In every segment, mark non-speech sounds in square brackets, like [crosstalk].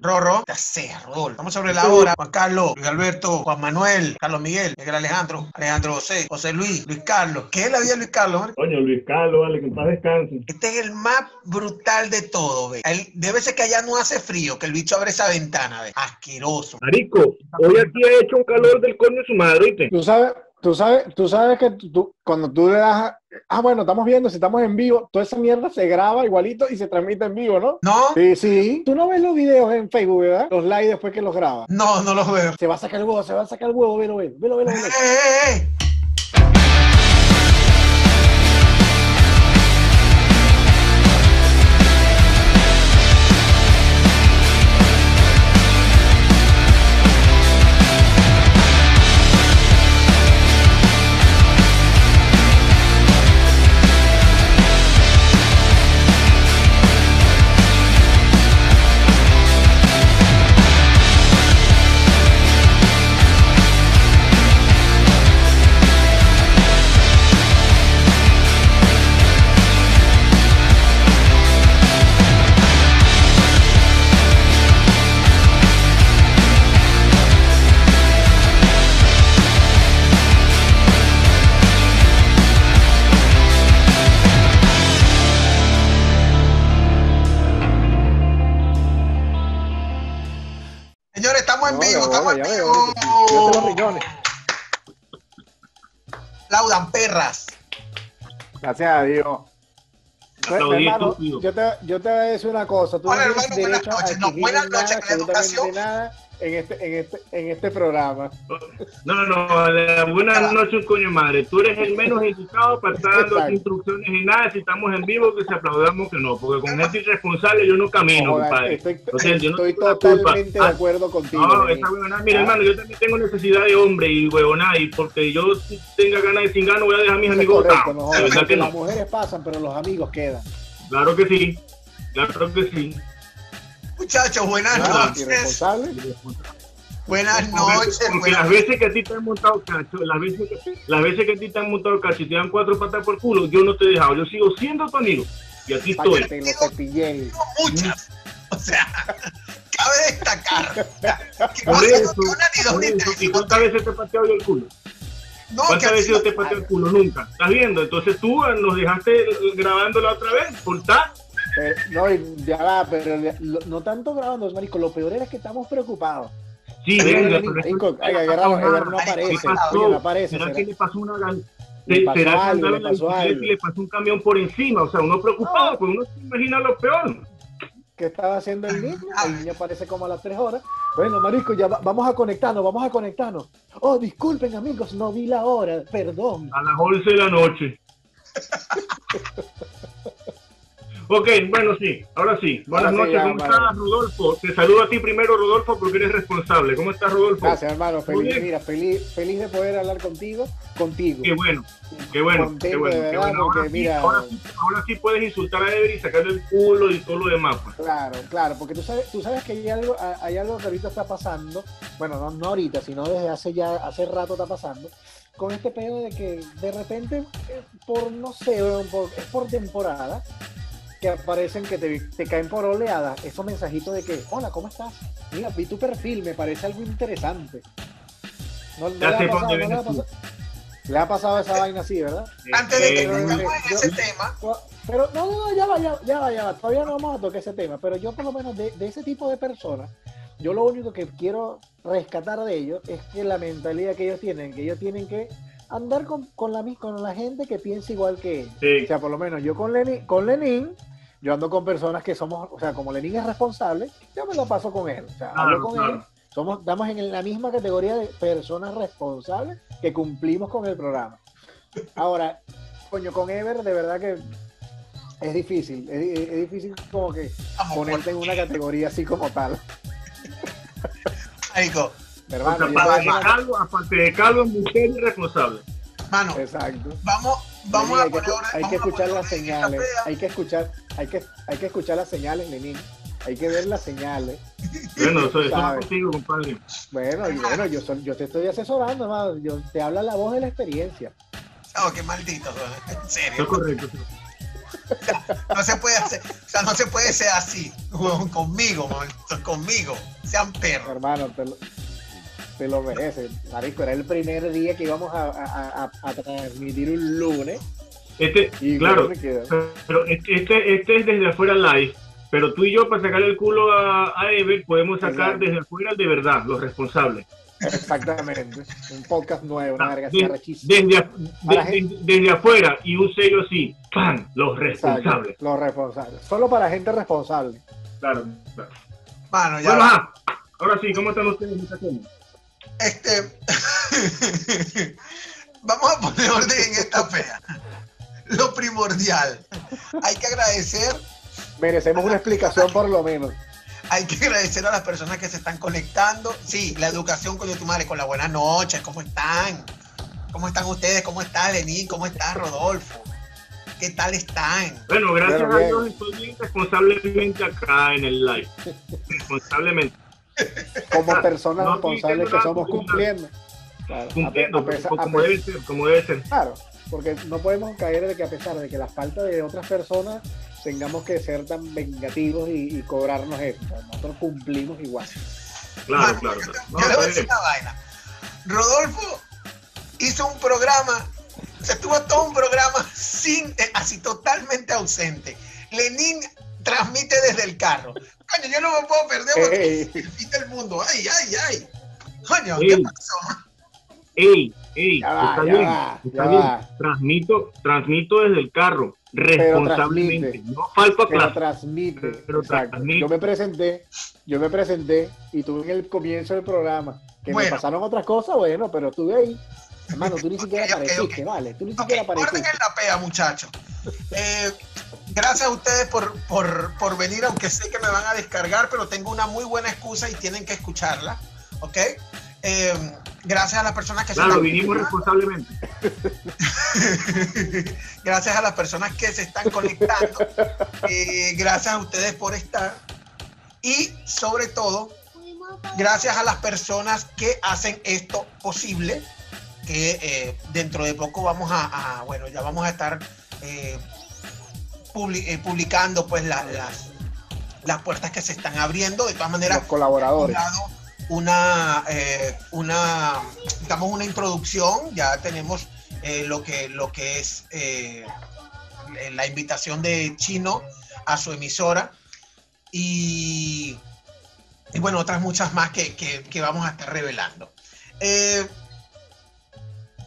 Rorro, te hace, Rodolfo. Estamos sobre la hora. Juan Carlos, Luis Alberto, Juan Manuel, Carlos Miguel, Miguel Alejandro, Alejandro José, José Luis, Luis Carlos. ¿Qué es la vida de Luis Carlos? hombre? Coño, Luis Carlos, vale, que en paz descanse. Este es el más brutal de todo, ve. Él- debe ser que allá no hace frío, que el bicho abre esa ventana, ve. Asqueroso. Marico, hoy aquí ha hecho un calor del coño de su madre, ¿viste? Tú sabes, tú sabes, tú sabes que tú- tú- cuando tú le das, a- ah, bueno, estamos viendo, si estamos en vivo, toda esa mierda se graba igualito y se transmite en vivo, ¿no? ¿No? Sí, sí. Tú no ves los videos en Facebook, ¿verdad? Los likes después que los grabas. No, no los veo. Se va a sacar el huevo, se va a sacar el huevo, velo, velo, velo, velo, ¡Eh, velo. eh, eh! Señores, perras. Gracias a Dios. Pues, hermano, yo te, yo te voy a decir una cosa. Tú Hola, no tienes hermano, buenas noches. No, buenas la educación. nada en este, en este, en este programa. No, no, no, buenas noches, un coño madre. Tú eres el menos indicado para estar dando Exacto. instrucciones y nada. Si estamos en vivo, que se aplaudamos que no. Porque con gente irresponsable yo no camino, Joder, compadre. estoy siento, yo no estoy tengo la culpa. totalmente de Ah, acuerdo contigo. No, esa huevonada. Mira, Ah. hermano, yo también tengo necesidad de hombre y huevonada. Y porque yo si tenga ganas de cingar, no voy a dejar a mis amigos correcto, no que las no. mujeres pasan, pero los amigos quedan. Claro que sí. Claro que sí. Muchachos, buenas Ah, noches. irresponsable. Buenas noches. Porque buenas- las veces que a ti te han montado cacho, las veces que, las veces que a ti te han montado cacho y te dan cuatro patas por culo, yo no te he dejado. Yo sigo siendo tu amigo. Y aquí Para que estoy. te lo cepillen. muchas. O sea, [laughs] cabe destacar [laughs] que no Por ha sido eso, ni una ni dos por ni eso. tres. ¿Y cuántas veces te he pateado yo el culo? No, ¿Cuántas veces yo te he pateado el culo? Nunca. ¿Estás viendo? Entonces tú eh, nos dejaste grabando la otra vez. ¿Por tal? Pero, no, y ya va, pero lo- no tanto grabando, marico. Lo peor era que estamos preocupados. Sí, venga, marico, ay, agarramos, no aparece. No aparece. ¿Será será- que le pasó una Le pasó ¿Será que algo, le pasó bicicleta algo. y le pasó un camión por encima? O sea, uno preocupado, pues uno se imagina lo peor. ¿Qué estaba haciendo el niño? El niño aparece como a las 3 horas. Bueno, marico, ya va- vamos a conectarnos, vamos a conectarnos. Oh, disculpen, amigos, no vi la hora, perdón. A las 11 de la noche. [laughs] Ok, bueno, sí, ahora sí. Buenas Ahora sí, noches, ya, ¿cómo estás, Rodolfo? Te saludo a ti primero, Rodolfo, porque eres responsable. ¿Cómo estás, Rodolfo? Gracias, hermano. Feliz, mira, feliz, feliz de poder hablar contigo, contigo. Qué bueno, qué bueno, Contento qué bueno, qué bueno. Ahora, porque sí, mira- ahora, sí, ahora sí puedes insultar a Ever y sacarle el culo y todo lo demás. Pues. Claro, claro, porque tú sabes, tú sabes que hay algo, hay algo que ahorita está pasando, bueno, no, no ahorita, sino desde hace ya, hace rato está pasando, con este pedo de que de repente, eh, por no sé, por- es por temporada, que aparecen que te, te caen por oleadas esos mensajitos de que, hola, ¿cómo estás? Mira, vi tu perfil, me parece algo interesante. No, le, ha pasado, no le, ha pasado, le ha pasado esa vaina así, ¿verdad? Antes de que Eh, en yo- ese tema, Pero no, no, no, ya va, ya, ya va, ya va. Todavía no vamos a tocar ese tema. Pero yo, por lo menos, de, de ese tipo de personas, yo lo único que quiero rescatar de ellos es que la mentalidad que ellos tienen, que ellos tienen que andar con, con la, mis- con la gente que piensa igual que. Sí. O sea, por lo menos yo con Lenin, con Lenin, yo ando con personas que somos, o sea, como Lenin es responsable, yo me lo paso con él. O sea, hablo Claro, con claro. él. Somos, estamos en la misma categoría de personas responsables que cumplimos con el programa. Ahora, coño, con Ever de verdad que es difícil. Es, es- es difícil como que vamos ponerte en una categoría así como tal. Marico, Hermano, Porque yo te voy a aparte decir de calvo, aparte de calvo, mujer irresponsable. mano, Exacto. vamos, vamos a hay que, poner ahora. hay que a poner escuchar las señales. Hay que escuchar, hay que, hay que escuchar las señales, Lenin. Hay que ver las señales. Bueno, eso, contigo, compadre. Bueno, y bueno, yo, soy- yo te estoy asesorando, hermano. Yo te habla la voz de la experiencia. No, qué maldito, en Eso es serio. correcto. [laughs] no se puede hacer, o sea, no se puede ser así, conmigo, conmigo, sean perros. Hermano, te lo, te lo mereces. Marico, era el primer día que íbamos a, a, a, transmitir un lunes. Este, claro, pero este, este, este es desde afuera live pero tú y yo, para sacar el culo a, a Ever, podemos sacar desde afuera de verdad, los responsables. Exactamente. Un podcast nuevo, una verga desde, desde, afuera y un sello así, ¡pam! Los responsables. los responsables. Solo para gente responsable. Claro, claro. Bueno, ya. ahora sí, ¿cómo están ustedes, Este. [laughs] Vamos a poner orden en esta fea. Lo primordial. Hay que agradecer Merecemos una explicación por lo menos. Hay que agradecer a las personas que se están conectando. Sí, la educación con tu madre, con la buenas noches, ¿cómo están? ¿Cómo están ustedes? ¿Cómo está Lenín? ¿Cómo está Rodolfo? ¿Qué tal están? Bueno, gracias a Dios estoy bien responsablemente acá en el live. Responsablemente. Como personas responsables que somos cumpliendo. cumpliendo, como, debe ser, como debe ser. Claro, porque no podemos caer de que a pesar de que la falta de otras personas tengamos que ser tan vengativos y, cobrarnos eso. nosotros cumplimos igual. Claro, claro. Yo, le voy a decir una vaina. Rodolfo hizo un programa, se tuvo todo un programa sin, eh, así totalmente ausente. Lenin transmite desde el carro. Coño, yo no me puedo perder porque fin del mundo. Ay, ay, ay. Coño, ¿qué pasó? Ey, ey, está bien, está bien. Transmito, transmito desde el carro responsablemente. No falta clase. transmite. Pero transmite. Yo me presenté, yo me presenté y tuve en el comienzo del programa que me pasaron otras cosas, bueno, pero estuve ahí. Hermano, tú ni siquiera apareciste, vale. Tú ni siquiera apareciste. en la pea, muchachos. Eh, gracias a ustedes por, por, por venir, aunque sé que me van a descargar, pero tengo una muy buena excusa y tienen que escucharla. ¿Ok? Eh, gracias a las personas que claro, se vinimos responsablemente. [laughs] gracias a las personas que se están conectando. Eh, gracias a ustedes por estar. Y sobre todo, gracias a las personas que hacen esto posible. Que eh, dentro de poco vamos a, bueno, ya vamos a estar publicando pues las, las puertas que se están abriendo. De todas maneras, los colaboradores una, eh, una, digamos, una introducción, ya tenemos eh, lo, que, lo que es eh, la invitación de Chino a su emisora y, y bueno, otras muchas más que, que, vamos a estar revelando.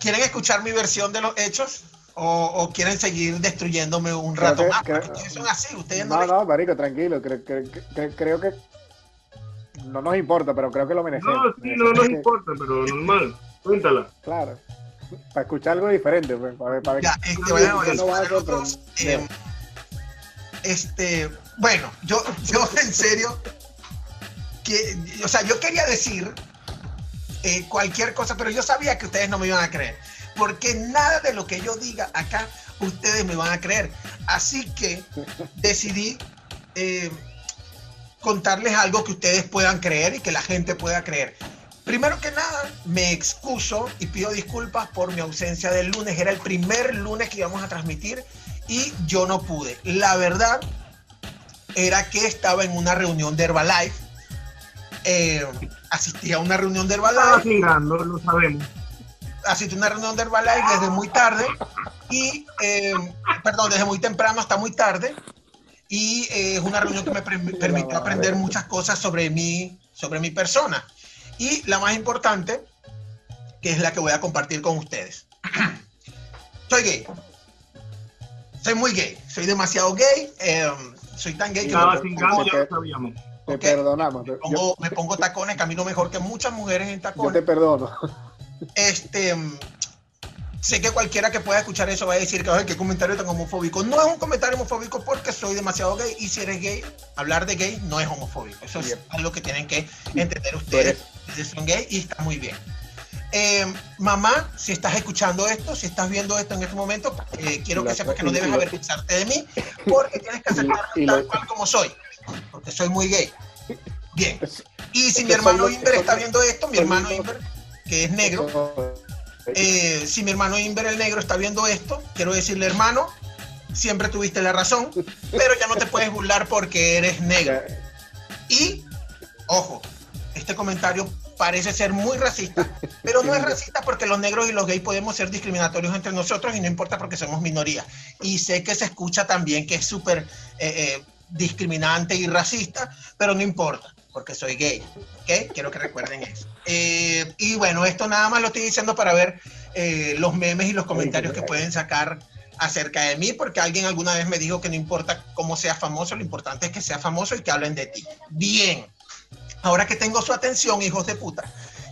¿Quieren escuchar mi versión de los hechos? O, quieren seguir destruyéndome un rato más? ustedes son así, ustedes no. No, no, marico, tranquilo. creo que no nos importa, pero creo que lo merecemos. No, sí, no nos importa, pero normal. Cuéntala. Claro. Para escuchar algo diferente, pues, para ver, para ver. Ya, este, bueno, eh, este, bueno, yo, yo en serio, que, o sea, yo quería decir eh, cualquier cosa, pero yo sabía que ustedes no me iban a creer, porque nada de lo que yo diga acá, ustedes me van a creer. Así que decidí eh, contarles algo que ustedes puedan creer y que la gente pueda creer. Primero que nada, me excuso y pido disculpas por mi ausencia del lunes. Era el primer lunes que íbamos a transmitir y yo no pude. La verdad era que estaba en una reunión de Herbalife. Eh, asistí a una reunión de Herbalife. lo sabemos. Asistí a una reunión de Herbalife desde muy tarde y, eh, perdón, desde muy temprano hasta muy tarde y eh, es una reunión que me permitió aprender muchas cosas sobre mí, sobre mi persona. Y la más importante, que es la que voy a compartir con ustedes. soy gay. Soy muy gay. Soy demasiado gay. Em, soy tan gay que... me, te, perdonamos. Me pongo, me pongo tacones, camino mejor que muchas mujeres en tacones. Yo te perdono. Este, sé que cualquiera que pueda escuchar eso va a decir que, qué comentario tan homofóbico. No es un comentario homofóbico porque soy demasiado gay y si eres gay, hablar de gay no es homofóbico. Eso es algo que tienen que entender ustedes. Ustedes son gay y está muy bien. Eh, mamá, si estás escuchando esto, si estás viendo esto en este momento, eh, quiero que sepas que no debes avergonzarte de mí porque tienes que aceptarme tal cual como soy, porque soy muy gay. Bien. Y si mi hermano Inver está viendo esto, mi hermano Inver, que es negro, eh, si mi hermano Inver el Negro está viendo esto, quiero decirle, hermano, siempre tuviste la razón, pero ya no te puedes burlar porque eres negro. Y, ojo, este comentario parece ser muy racista, pero no es racista porque los negros y los gays podemos ser discriminatorios entre nosotros y no importa porque somos minoría. Y sé que se escucha también que es súper eh, eh, discriminante y racista, pero no importa porque soy gay. ¿Ok? Quiero que recuerden eso. Eh, y bueno, esto nada más lo estoy diciendo para ver los memes y los comentarios que pueden sacar acerca de mí, porque alguien alguna vez me dijo que no importa cómo sea famoso, lo importante es que sea famoso y que hablen de ti. Bien, ahora que tengo su atención, hijos de puta,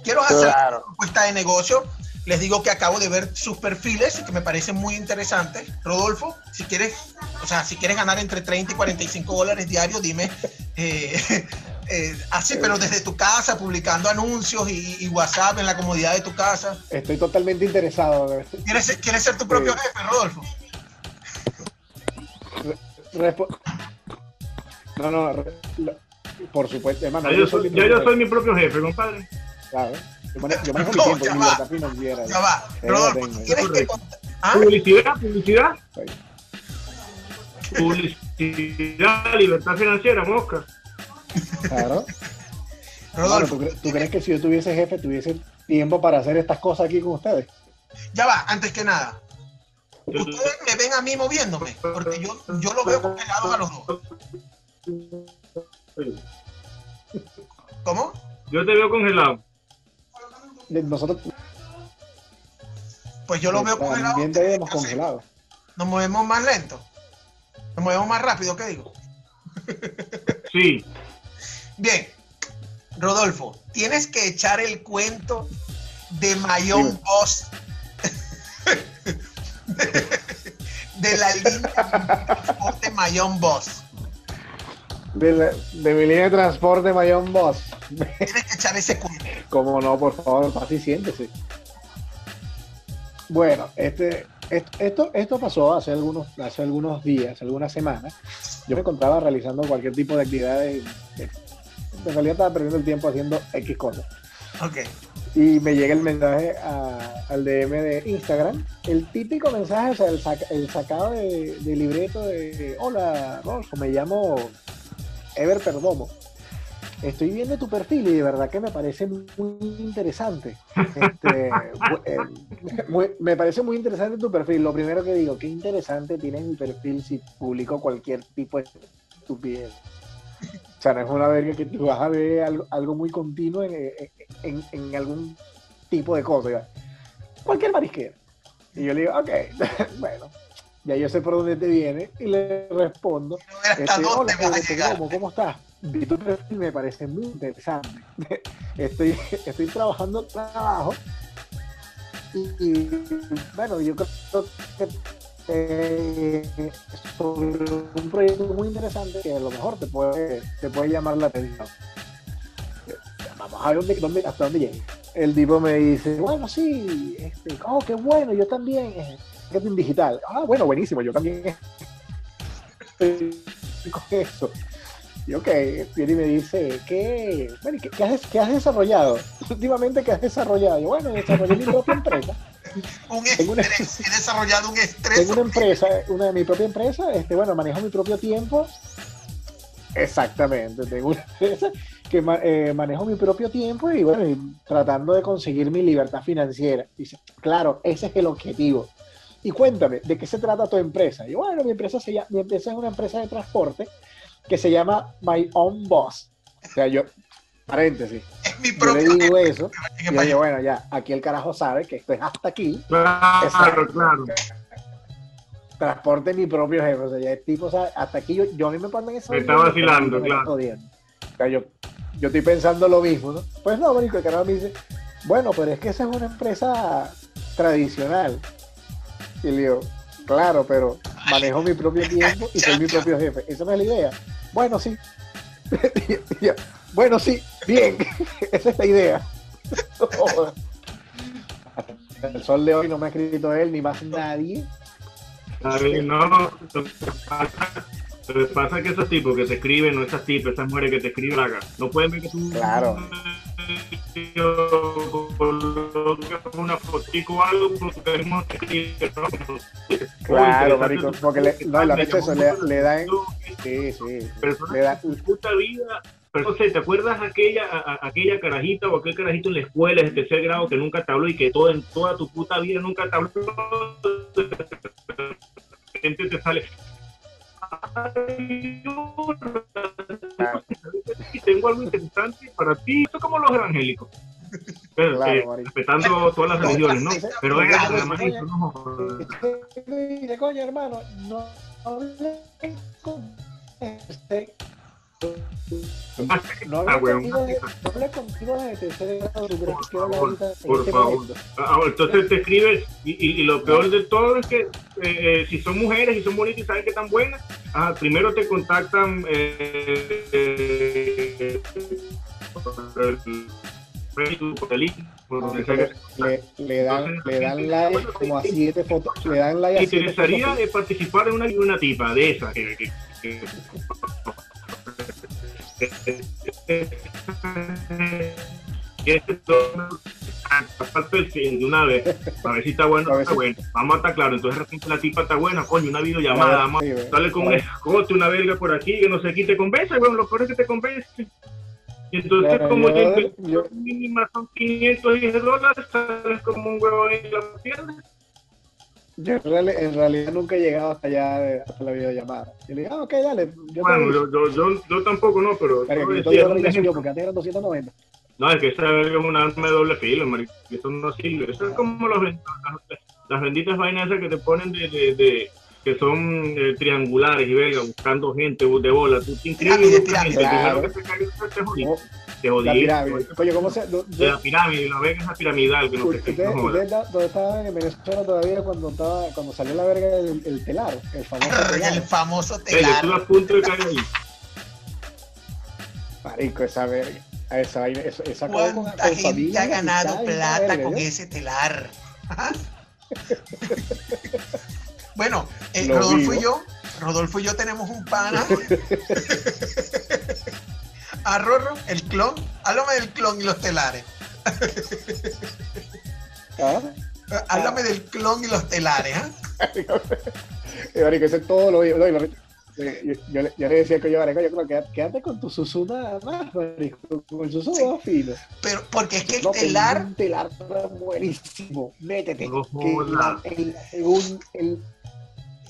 quiero hacer una propuesta de negocio. Les digo que acabo de ver sus perfiles y que me parecen muy interesantes. Rodolfo, si quieres, o sea, si quieres ganar entre 30 y 45 dólares diarios, dime eh, [laughs] eh, así, pero desde tu casa, publicando anuncios y, WhatsApp en la comodidad de tu casa. Estoy totalmente interesado. ¿Quieres, ¿quieres ser tu propio jefe, Rodolfo? no, no, por supuesto, hermano. Ya yo, soy, yo soy mi propio jefe, compadre. Claro. Yo manejo, yo manejo [laughs] no, mi tiempo, ya va, Ya va. Rodolfo, ¿quieres que ¿Ah? ¿Publicidad? ¿Publicidad? Publicidad, libertad financiera, mosca. Claro. Rodolfo. ¿tú, crees que si yo tuviese jefe, tuviese tiempo para hacer estas cosas aquí con ustedes? Ya va, antes que nada. Ustedes me ven a mí moviéndome, porque yo, yo lo veo congelados a los dos. ¿Cómo? Yo te veo congelado. Nosotros. Pues yo lo veo congelado. También congelado. Nos movemos más lento. Nos movemos más rápido, ¿qué digo? [laughs] Sí. Bien, Rodolfo, tienes que echar el cuento de Mayón Boss. [laughs] de, la línea de transporte Mayón Boss. De, mi línea de transporte Mayón Boss. Tienes que echar ese cuento. [laughs] Como no, por favor, así siéntese. Bueno, este, esto, esto pasó hace algunos, hace algunos días, algunas semanas. Yo me encontraba realizando cualquier tipo de actividades en realidad estaba perdiendo el tiempo haciendo X cosas. Ok. Y me llega el mensaje al DM de Instagram. El típico mensaje, o sea, el, sacado de, libreto de Hola, Rolfo, me llamo Ever Perdomo. Estoy viendo tu perfil y de verdad que me parece muy interesante. Este, [laughs] eh, me parece muy interesante tu perfil. Lo primero que digo, qué interesante tienes mi perfil si publico cualquier tipo de estupidez. O sea, no es una verga que tú vas a ver algo, muy continuo en, algún tipo de cosa. Cualquier marisquera. Y yo le digo, ok, [laughs] bueno, ya yo sé por dónde te viene y le respondo. Este, Hola, ¿cómo, ¿cómo estás? Vi tu perfil me parece muy interesante. [laughs] Estoy, estoy trabajando trabajo y, bueno, yo creo que eh, sobre un proyecto muy interesante que a lo mejor te puede, te puede llamar la atención. Vamos a ver dónde, hasta dónde llegue. El tipo me dice, bueno, sí, este, oh, qué bueno, yo también, eh, marketing digital. Ah, bueno, buenísimo, yo también con eso. Y ok, viene y me dice, ¿qué, bueno, ¿qué, has, ¿qué, has, desarrollado? Últimamente, ¿qué has desarrollado? Yo, bueno, desarrollé mi propia empresa [laughs] un estrés, he desarrollado un estrés. Tengo una empresa, una de mi propia empresa, este, bueno, manejo mi propio tiempo. Exactamente, tengo una empresa que eh, manejo mi propio tiempo y bueno, tratando de conseguir mi libertad financiera. Dice, claro, ese es el objetivo. Y cuéntame, ¿de qué se trata tu empresa? Y bueno, mi empresa, se llama, mi empresa es una empresa de transporte que se llama My Own Boss. O sea, yo, paréntesis. [laughs] Es mi propio yo le digo eso. Y yo bueno, ya, aquí el carajo sabe que esto es hasta aquí. Claro, claro. Transporte mi propio jefe. O sea, ya el tipo sabe, hasta aquí yo, yo a mí me ponen eso. Me está vacilando, claro. O sea, yo, yo estoy pensando lo mismo, ¿no? Pues no, bonito, el carajo me dice, bueno, pero es que esa es una empresa tradicional. Y le digo, claro, pero manejo mi propio tiempo y soy mi propio jefe. Esa no es la idea. Bueno, sí. [laughs] Bueno, sí, bien, [laughs] esa es la idea. [laughs] El sol de hoy no me ha escrito él ni más nadie. no, lo que pasa es que esos tipos que te escriben, no esas tipos, esas mujeres que te escriben, no pueden ver que tú claro. Una fotico o algo, porque Claro, marico, porque le, no, la eso, le, le dan, sí, sí, le da puta vida pero ¿te acuerdas aquella, aquella carajita o aquel carajito en la escuela de tercer grado que nunca te habló y que todo, en toda tu puta vida nunca te habló? te sale. Tengo algo interesante para ti. Esto como los evangélicos. Pero, respetando todas las religiones, ¿no? Pero es no. Coño, hermano, no este no hablé contigo de tercer grado, por favor, por favor. Ah, entonces te escribes y, y, lo peor de todo es que eh, eh, si son mujeres y son bonitas y saben que están buenas, ah, primero te contactan eh, le, le, dan, le dan like como a siete fotos. Le dan like a interesaría participar en una, una tipa de esa que, que, que de una vez, a ver si está bueno está bueno. Vamos a estar claro, entonces de repente la tipa está buena, coño, una videollamada, vamos a con un escote, una verga por aquí, que no sé, aquí te convence, bueno, lo peor es que te convence. Y entonces, como yo, yo, mínima son 510 dólares, sales como un huevo en la pierna. Yo en realidad, nunca he llegado hasta allá, hasta la videollamada. Y le dije, ah, ok, dale. Yo bueno, yo, yo, yo, yo, tampoco no, pero... pero que yo, yo, porque antes eran 290. No, es que esa es como una arma de doble filo, marico. Eso no sirve. Eso es como los, las, las benditas vainas esas que te ponen de, de, de que son eh, triangulares y venga buscando gente de bola. Tú te inscribes. Claro. te jodiste. Oye, ¿cómo se...? de la pirámide, la verga esa piramidal que no sé qué. ¿Ustedes dónde estaban en Venezuela todavía cuando, estaba, cuando salió la verga del el telar? El famoso [laughs] telar. El famoso telar. Estuve a punto de caer ahí. Marico, esa verga. Esa, esa, esa ¿Cuánta con, gente ha ganado plata con ese telar? [laughs] [laughs] Bueno, eh, Rodolfo y yo, Rodolfo y yo tenemos un pana. [laughs] A Rorro, el clon. Háblame del clon y los telares. ¿Ah? Háblame del clon y los telares. [laughs] ¿eh? eso es todo lo, lo, lo yo, yo, le decía que yo, yo creo que quédate con tu susú nada más, con el susú sí. fino. Pero porque es que el telar. Un telar buenísimo. Métete. No, que el, el, el,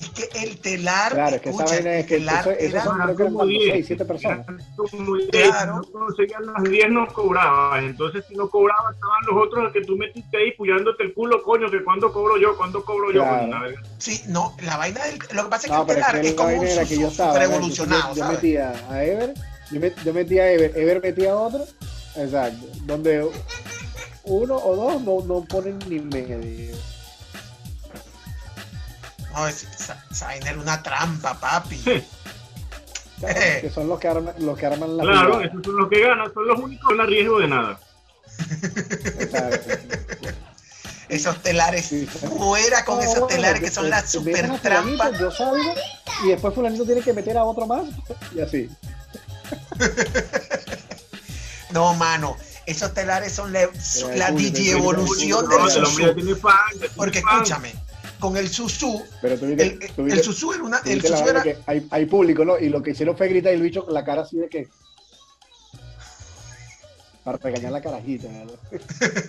es que el telar. Claro, es que esa vaina es que el telar eso, eso son como 6, 7 personas. Claro. No conseguían las 10 no cobrabas. Entonces, si no cobrabas, estaban los otros que tú metiste ahí puyándote el culo, coño, que cuando cobro yo, cuando cobro yo. Claro. Sí, no, la vaina del. Lo que pasa es que el telar es, que es como un que yo estaba, revolucionado. Yo, yo metía a Ever, yo, met, yo metía a Ever, Ever metía a otro. Exacto. Donde uno o dos no, no ponen ni medio. No, era una trampa, papi. Claro, que son los que arman, los que arman la Claro, esos son los que ganan, son los únicos que no riesgo de nada. esos telares, sí, fuera con no, esos telares que son las super trampas. Yo salgo y después fulanito tiene que meter a otro más y así. no, mano, esos telares son la, la digievolución del susu. Porque escúchame, con el Susu. Pero tú viste, el, tú viste, el Susu era una. El Susu era... que hay, hay, público, ¿no? Y lo que hicieron fue gritar y el bicho con la cara así de que. Para regañar la carajita, ¿verdad?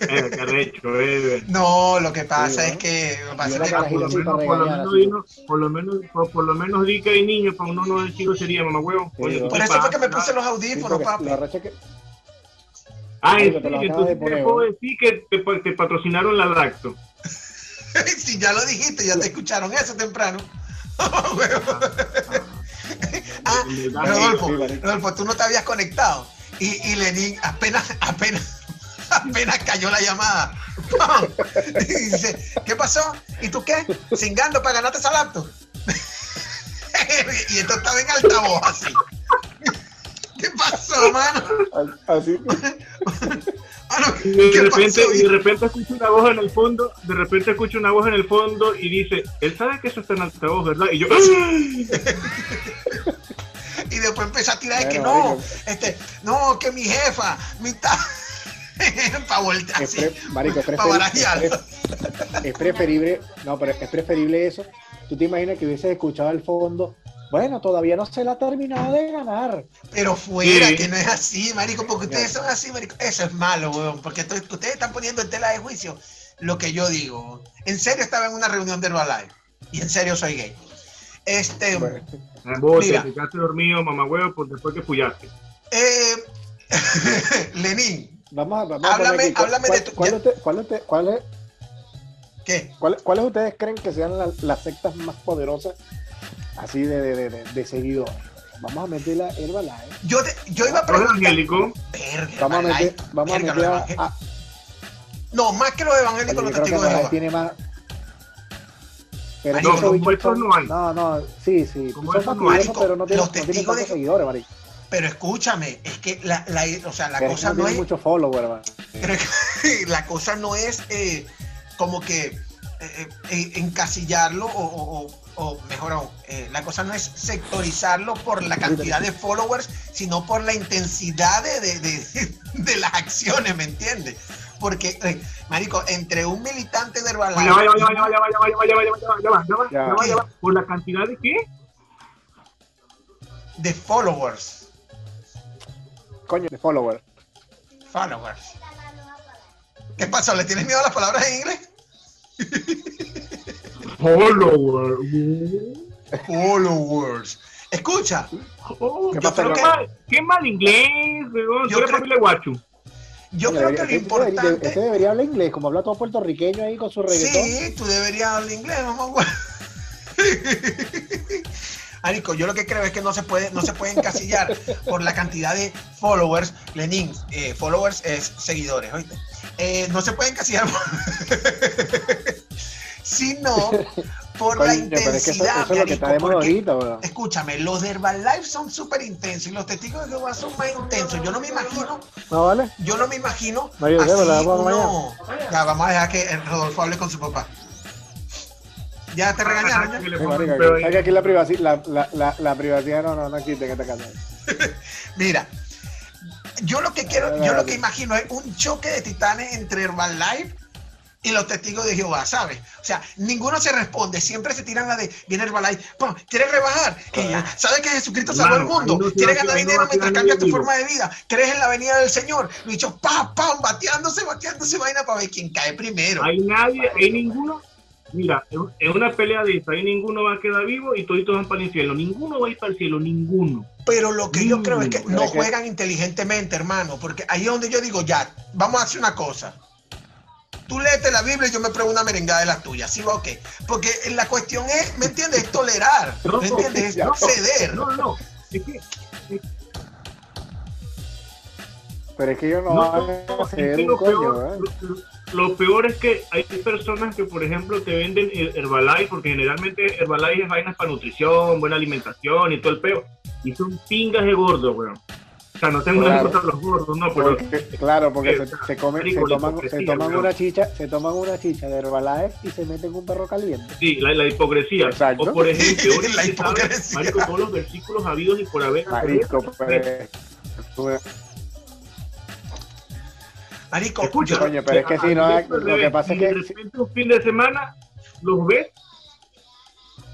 Eh, carrecho, eh. No, lo que pasa sí, es que. Por, lo menos, por, lo menos, vino, por, lo menos, por, por, lo menos di que hay niños, para uno no decir sería mamá huevo. Sí, por eso fue que me puse los audífonos, sí, papi. Que... Ah, sí, entonces te puedo decir que te, te patrocinaron la Lacto. [laughs] si ya lo dijiste, ya te escucharon eso temprano. [laughs] ah, Rodolfo, Rodolfo, tú no te habías conectado. Y, y Lenín apenas, apenas, [laughs] apenas cayó la llamada. Y dice, ¿qué pasó? ¿Y tú qué? ¿Cingando para ganarte esa laptop? y esto estaba en altavoz así. ¿Qué pasó, mano? Así. Ah, [laughs] y de repente, y de repente escucho una voz en el fondo, de repente escucho una voz en el fondo y dice, él sabe que eso está en altavoz, ¿verdad? Y yo, [laughs] y después empecé a tirar de que no, este, no, que mi jefa, mi ta... [laughs] para voltear es marico, es, preferible, es, preferible, no, pero es preferible eso. Tú te imaginas que hubieses escuchado al fondo, bueno, todavía no se la ha terminado de ganar. Pero fuera, que no es así, marico, porque ustedes son así, marico. Eso es malo, weón, porque ustedes están poniendo en tela de juicio lo que yo digo. En serio estaba en una reunión de Herbalife y en serio soy gay. Este. Bueno. Vos te quedaste dormido, mamá huevo, por después que puyaste. Eh, [laughs] Lenín. Vamos a, vamos háblame, háblame de tu. ¿Cuál, cuál, cuál es, ¿Qué? ¿Cuáles ustedes creen que sean las sectas más poderosas así de, de, de, de seguidores? Vamos a meter la Herbalife. Yo, yo iba a preguntar. Angélico. Vamos a meter, vamos a, meter a, No, más que los evangélicos, los testigos de Jehová. Tiene más, pero no, como no hay. No, no, sí, sí. Como son marico, pero no tienen, los testigos de... seguidores, marico. Pero escúchame, es que la, la o sea, la cosa no, es. mucho follower, pero [laughs] la cosa no es eh, como que eh, eh, encasillarlo o, o, o, mejor aún, eh, la cosa no es sectorizarlo por la cantidad de followers, sino por la intensidad de, de, de, de las acciones, ¿me entiendes? porque, eh, marico, entre un militante de Herbalife... Ya va, ya va, ya va, ya va, ya va, ya va, ya va, ya va, ya va, ya va, ¿Por la cantidad de qué? De followers. Coño, de followers. Followers. ¿Qué pasó? ¿Le tienes miedo a las palabras en inglés? Followers. Followers. Escucha. ¿Qué, pasa, que... mal, qué mal inglés, Yo, yo creo... guacho. Yo creo que lo importante. Este debería hablar inglés, como habla todo puertorriqueño ahí con su reggaetón. Sí, tú deberías hablar inglés, mamá. [laughs] Arico, yo lo que creo es que no se puede, no se puede encasillar por la cantidad de followers. Lenin, eh, followers es seguidores, ¿oíste? Eh, no se puede encasillar por... [laughs] sino por la intensidad. escúchame, los de Herbalife son súper intensos y los testigos de Jehová son más intensos. Yo no me imagino. No, vale. Yo no me imagino. así, no. Ya, vamos a dejar que Rodolfo hable con su papá. Ya te regañaron. ¿ya? que aquí la privacidad, la, la, la, privacidad no, no, no existe esta casa. [laughs] Mira, yo lo que quiero, yo lo que imagino es un choque de titanes entre Herbalife y los testigos de Jehová, ¿sabes? O sea, ninguno se responde, siempre se tiran la de, viene Herbalife, ¿quieres rebajar? ¿Sabes que Jesucristo salvó al mundo? ¿Quieres ganar dinero mientras cambias tu forma de vida? ¿Crees en la venida del Señor? Lo dicho, pam, pam, bateándose, bateándose, vaina para ver quién cae primero. Hay nadie, hay ninguno. Mira, en una pelea de esta, ahí ninguno va a quedar vivo y todos van para el cielo. Ninguno va a ir para el cielo, ninguno. Pero lo que yo creo es que no juegan inteligentemente, hermano, porque ahí es donde yo digo, ya, vamos a hacer una cosa tú leete la Biblia y yo me pruebo una merengada de las tuyas, ¿sí o qué? Porque la cuestión es, ¿me entiendes? Es tolerar, ¿me entiendes? Es ceder. No, no, es que... Pero es que yo no, no, a hacer un lo, coño, peor, lo, lo, peor es que hay personas que, por ejemplo, te venden Herbalife, porque generalmente Herbalife es vainas para nutrición, buena alimentación y todo el peo. Y son pingas de gordo, weón sea, no tengo claro. nada los gordos, no, pero... claro, porque se, se, comen, se toman, se toman una chicha, se toman una chicha de Herbalife y se meten un perro caliente. Sí, la, la hipocresía. Exacto. O por ejemplo, [laughs] la hipocresía. Marico, todos los versículos habidos y por haber... Marico, pues... Marico, escucha. Coño, pero es que si no, lo que pasa es que... De repente un fin de semana los ves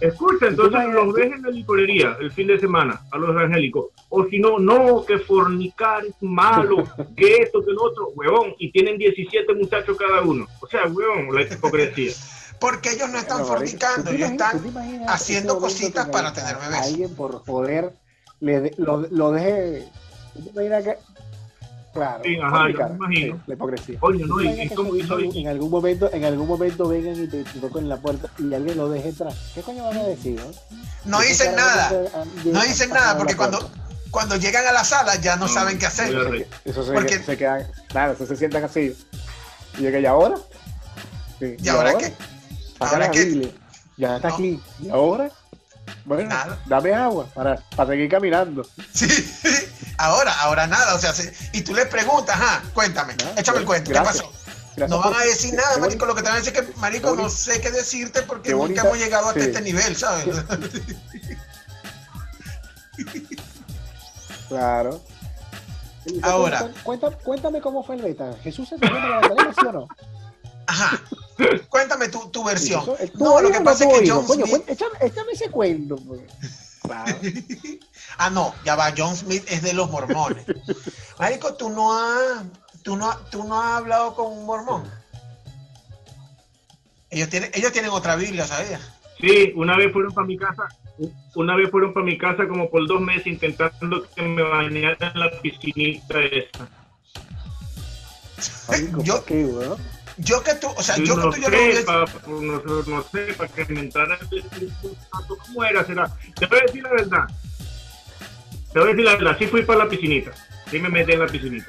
Escucha, entonces los ves en la licorería el fin de semana a los evangélicos. O si no, no, que fornicar es malo, [laughs] que esto, que lo otro, huevón. Y tienen 17 muchachos cada uno. O sea, huevón, la hipocresía. Porque ellos no están fornicando, ellos están haciendo cositas para tener bebés. Alguien por poder le lo, lo deje. ¿Tú te imaginas que Claro. Sí, ajá, yo me imagino. La hipocresía. Oye, no, y, y como en algún momento, en algún momento vengan y te, te toquen la puerta y alguien lo deje atrás. ¿Qué coño van a decir? No, dicen nada. No dicen nada porque cuando cuando llegan a la sala ya no, saben qué hacer. Eso se, porque... se quedan, nada, eso se sientan así. Y yo que ya ahora. Sí. ¿Y, ahora, qué? ¿Ahora qué? Ya está aquí. ¿Y ahora? Bueno, dame agua para, para seguir caminando. Sí, ahora, ahora nada. O sea, y tú le preguntas, ajá, cuéntame, échame el cuento, ¿qué pasó? no van a decir nada, marico. Lo que te van a decir es que, marico, no sé qué decirte porque nunca hemos llegado hasta este nivel, ¿sabes? [laughs] claro. Ahora. Cuéntame, cuéntame cómo fue el beta. ¿Jesús se terminó la Magdalena, sí o no? Ajá. Cuéntame tu, tu versión. No, lo que pasa es que John Smith... échame, ese cuento. Pues. [laughs] ah, no, ya va, John Smith es de los mormones. [laughs] Marico, tú no has, tú no, tú no has hablado con un mormón. Ellos tienen, ellos tienen otra Biblia, ¿sabías? Sí, una vez fueron para mi casa, una vez fueron para mi casa como por dos meses intentando que me bañara en la piscinita esa. yo, ¿qué, yo que tú, o sea, yo que tú yo sé, no, no, no, sé, para que me entrara el ¿cómo era? Será? Te voy a decir la verdad. Te voy a decir la verdad, sí fui para la piscinita, sí me metí en la piscinita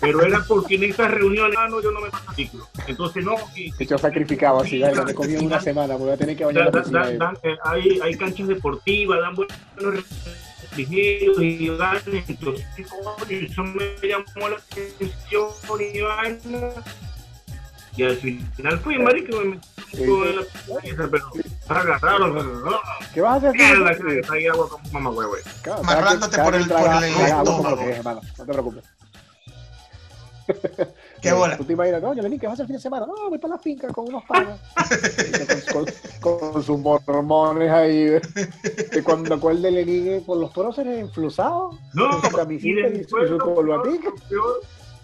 pero era porque en estas reuniones, ah, no, yo no me paso ciclo. Entonces, no. Y, hecho sacrificado así, ya me comí una semana, voy a tener que bañar da, la da, eh, hay, hay canchas deportivas, dan buenos refrigerios y dan, entonces, eso me llamó la atención y vaina. Y al final fui, marico, me metí en la piscina, pero agarraron, ¿Qué vas a hacer? Mierda, que hay agua como mamá, güey, güey. Amarrándote por el, por el estómago. No te preocupes. [laughs] ¿Qué bola? [laughs] Tú te imaginas, no, Lenín, ¿qué vas a hacer el fin de semana? No, voy para la finca con unos panas. [laughs] con, sus mormones ahí. De cuando cuál de Lenín con los próceres enflusados. No, con su camisita y, su lo, peor,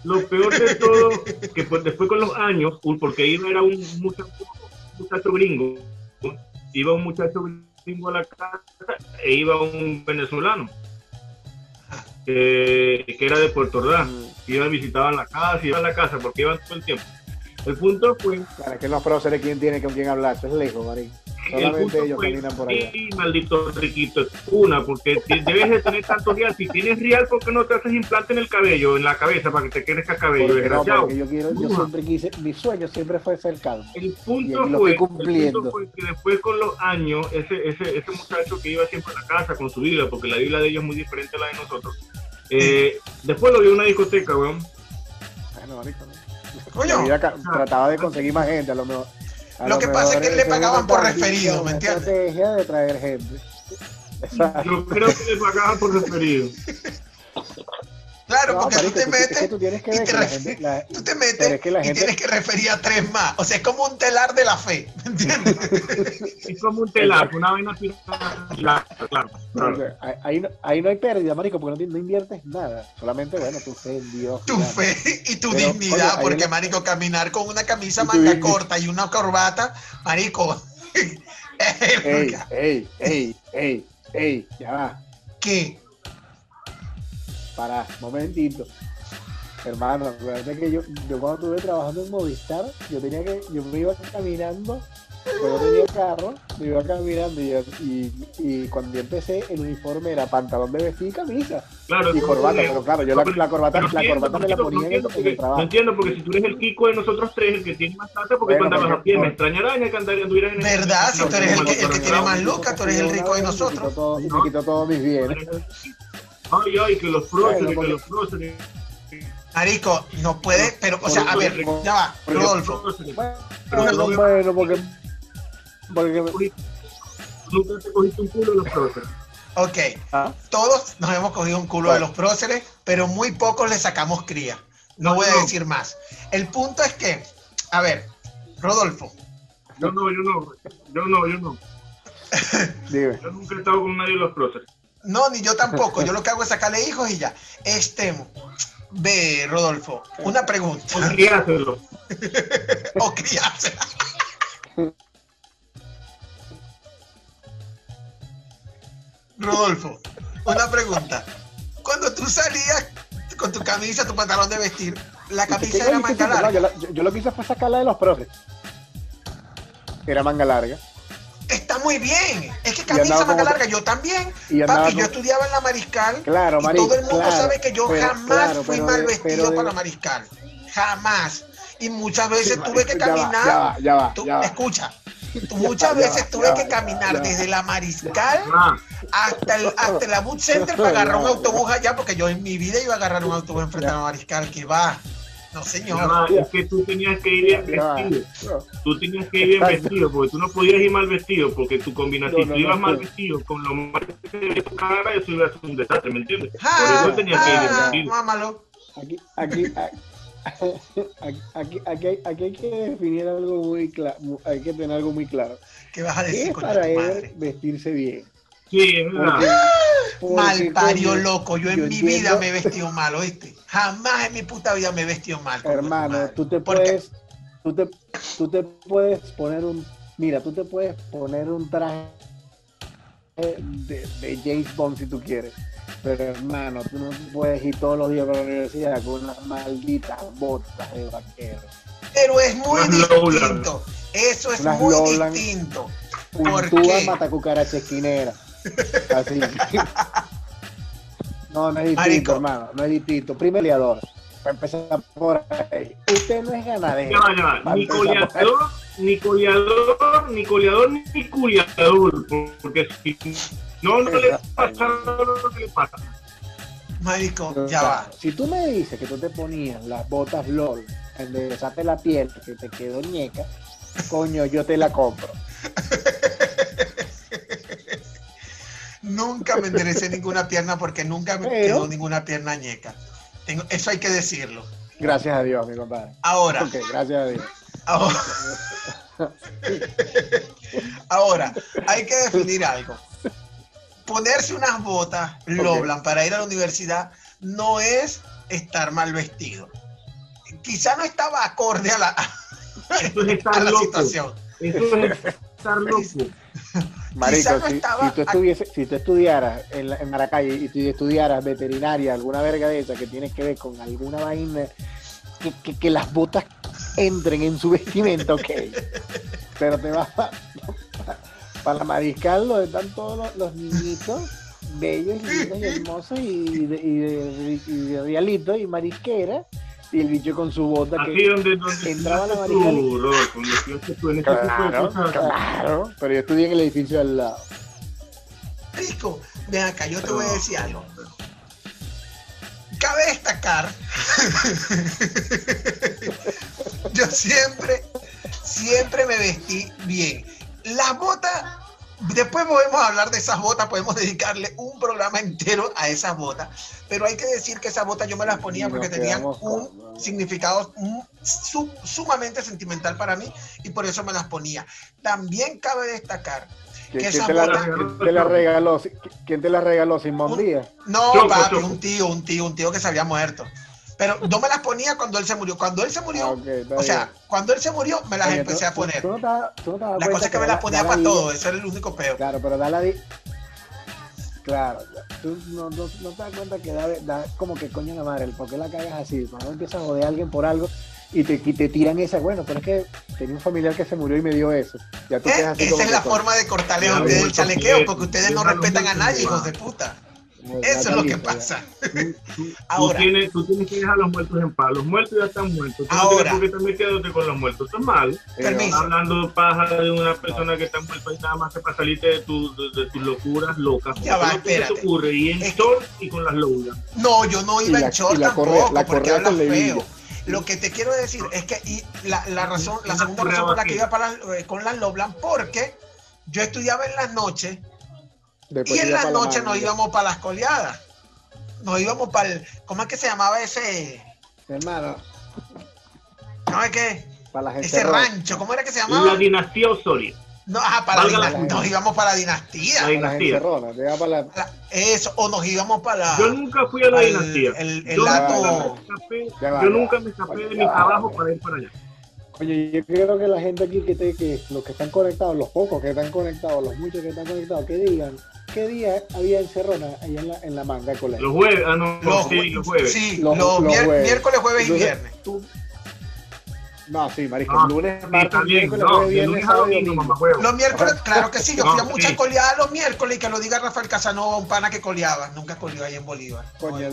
lo peor de todo, que pues, después con los años, porque iba era un muchacho, muchacho gringo, iba un muchacho gringo a la casa e iba un venezolano que era de Puerto Ordaz. Mm. Iban, visitaban la casa, iban a la casa, porque iban todo el tiempo. El punto fue. Para que los próceres, ¿quién tiene con quién hablar? Eso es lejos, Marín. Solamente ellos caminan por allá. Sí, maldito riquito, una, porque debes de tener tanto real. Si tienes real, ¿por qué no te haces implante en el cabello, en la cabeza, para que te crezca cabello? Porque no, porque yo quiero, yo siempre quise, mi sueño siempre fue ser calvo. El punto, fue, el punto fue que después con los años, ese, ese, ese muchacho que iba siempre a la casa con su Biblia, porque la Biblia de ellos es muy diferente a la de nosotros, eh, después lo vi en una discoteca, weón. Bueno, marico, Coño. Trataba de conseguir más gente, a lo mejor. Lo, que pasa es que le pagaban por referido, ¿me entiendes? estrategia de traer gente. Yo creo que le pagaban por referido. Claro, porque tú te metes tú tienes que y te, tú te metes y tienes que referir a tres más. O sea, es como un telar de la fe, ¿me entiendes? [laughs] es como un telar, una vaina claro, claro, claro. Ahí, no, ahí no hay pérdida, marico, porque no, inviertes nada. Solamente, bueno, tu fe en Dios. Tu fe y tu dignidad, porque, marico, caminar con una camisa manga corta y una corbata, marico... [laughs] ey, [laughs] ey, ey, ey, ey, ya va. ¿Qué? Para, momentito. Hermano, acuérdate que yo, yo cuando estuve trabajando en Movistar, yo tenía que, yo me iba caminando, yo tenía carro, me iba caminando y, y, cuando yo empecé el uniforme era pantalón de vestir y camisa. Claro, y corbata, pero claro, yo la, la corbata, la corbata me la ponía en, el, trabajo. No entiendo, porque si tú eres el Kiko de nosotros tres, el que tiene más plata, porque cuando vas a pie, me extrañará que anduvieras en el ¿Verdad? Si tú eres el que, el que tiene más lucas, tú eres el rico de nosotros. Y me quitó todos mis bienes. Ay, ay, que los próceres, que los próceres. Marico, no puede, pero, o sea, a ver, ya va, Rodolfo. Bueno, porque. Porque. Nunca te cogiste un culo de los próceres. Ok, ¿Ah? todos nos hemos cogido un culo de los próceres, pero muy pocos le sacamos cría. No voy a decir más. El punto es que, a ver, Rodolfo. Yo no, yo no, yo no, yo no. Yo nunca he estado con nadie de los próceres. No, ni yo tampoco. Yo lo que hago es sacarle hijos y ya. Este, ve, Rodolfo, una pregunta. O criárselo. [laughs] o criárselo. Rodolfo, una pregunta. Cuando tú salías con tu camisa, tu pantalón de vestir, la camisa era manga larga. yo, lo que hice fue sacarla de los profes. Era manga larga muy bien. Es que camisa manga larga, yo también. Papi, yo estudiaba en la Mariscal. Claro, y todo el mundo sabe que yo jamás fui mal vestido para la Mariscal. Jamás. Y muchas veces tuve que caminar. Ya va, ya va, Escucha. [laughs] Muchas veces tuve que caminar desde la Mariscal hasta el, hasta la Boot Center para agarrar un autobús allá, porque yo en mi vida iba a agarrar un autobús enfrente a la Mariscal, que va. No, señor. es que tú tenías que ir bien vestido. Tú tenías que ir bien vestido, porque tú no podías ir mal vestido, porque tu combinación, si tú ibas mal vestido con lo mal que de tu cara, eso iba a ser un desastre, ¿me entiendes? Por eso tenías que ir bien vestido. Mámalo. Aquí, aquí, aquí, [laughs] aquí, aquí, hay que definir algo muy claro, hay que tener algo muy claro. ¿Qué vas a decir? es para él vestirse bien? Sí, es mal pario loco. Yo en mi vida me he vestido mal, ¿oíste? Jamás en mi puta vida me he vestido mal. Hermano, tú te puedes, tú te, tú te puedes poner un, mira, tú te puedes poner un traje de, de James Bond si tú quieres. Pero hermano, tú no puedes ir todos los días a la universidad con unas malditas botas de vaquero. Pero es muy distinto. Eso es muy distinto. ¿Por qué? mata cucaracha esquinera. [laughs] Así. No, no es distinto, hermano. No es distinto. Primer liador. Para empezar por ahí. Usted no es ganadero. Ni coleador, ni coleador, ni coleador, ni culiador. Porque si no, no le pasa lo que le pasa. Marico, ya va. Si tú me dices que tú te ponías las botas LOL, enderezate la piel, que te quedó ñeca, coño, yo te la compro. [laughs] nunca me enderecé ninguna pierna porque nunca me quedó ninguna pierna ñeca. eso hay que decirlo. Gracias a Dios, mi compadre. Ahora. gracias a Dios. Ahora, hay que definir algo. Ponerse unas botas Loblan para ir a la universidad no es estar mal vestido. Quizá no estaba acorde a la, a la situación. Eso es estar loco. [laughs] Marico, si, tú estuviese, si tú estudiaras en, en, Maracay y tú estudiaras veterinaria, alguna verga de esa que tiene que ver con alguna vaina, que, que, las botas entren en su vestimenta, ok. [laughs] Pero te vas para la mariscal, donde están todos los, niñitos bellos, lindos y hermosos y de, y de, y de realito y marisquera y el bicho con su bota que donde, donde entraba la marica. claro, claro, pero yo estudié en el edificio al lado. Rico, ven acá, yo te voy a decir algo. Cabe destacar, [laughs] yo siempre, siempre me vestí bien. Las botas Después podemos hablar de esas botas, podemos dedicarle un programa entero a esas botas, pero hay que decir que esas botas yo me las ponía porque tenían un significado sumamente sentimental para mí y por eso me las ponía. También cabe destacar que esas te botas... ¿quién, te las regaló, ¿Quién te las regaló, Simón Díaz? No, papi, un tío, un tío, un tío que se había muerto. Pero yo me las ponía cuando él se murió. Cuando él se murió, ah, o sea, cuando él se murió, me las empecé a poner. la cosa es que me las ponía para todo, eso era el único peor. Claro, pero da la. Claro, tú no, no, no, te das cuenta que da, da, como que coño la madre, ¿por qué la cagas así? Cuando empiezas a joder a alguien por algo y te, y te tiran esa, bueno, pero es que tenía un familiar que se murió y me dio eso. Ya tú ¿Eh? Esa es la forma de cortarle a ustedes el chalequeo, porque ustedes no respetan a nadie, hijos de puta. Eso es lo que pasa. [laughs] Ahora, tú, tienes, tú tienes que dejar a los muertos en paz. Los muertos ya están muertos. Tú ahora, no tienes por qué también con los muertos. Eso es mal. Estás hablando paja de una persona que está muerta y nada más que para salirte de, tu, de, tus locuras locas. Ya va, espérate. ¿Qué te ocurre? Y en short y con las locas. No, yo no iba en short tampoco, la porque hablas feo. Lo que te quiero decir es que y la, la razón, la segunda razón por la que iba para eh, con las Loblan, porque yo estudiaba en las noches y en la noche nos íbamos para las coleadas. Nos íbamos para el. ¿Cómo es que se llamaba ese? Hermano. ¿No es qué? Para ese rancho, ¿cómo era que se llamaba? La dinastía Osorio. No, ajá, para la. Nos íbamos para la dinastía. La dinastía. Para la... Eso, o nos íbamos para la. Yo nunca fui a la dinastía. El, el, yo, lato... yo nunca me escapé de mi trabajo para ir para allá. Oye, yo creo que la gente aquí que, te, que los que están conectados, los pocos que están conectados, los muchos que están conectados, que digan ¿Qué día había encerrona ahí en la, en la manga con Los jueves, ah, no, los, sí, los jueves. Sí, los, los, miércoles, jueves y viernes. No, sí, marisco. Ah, lunes, martes, miércoles, no, jueves, viernes, sábado y domingo. Los miércoles, [laughs] claro que sí. Yo fui a muchas sí. coleadas los miércoles y que lo diga Rafael Casanova, un pana que coleaba. Nunca coleó ahí en Bolívar. Coño,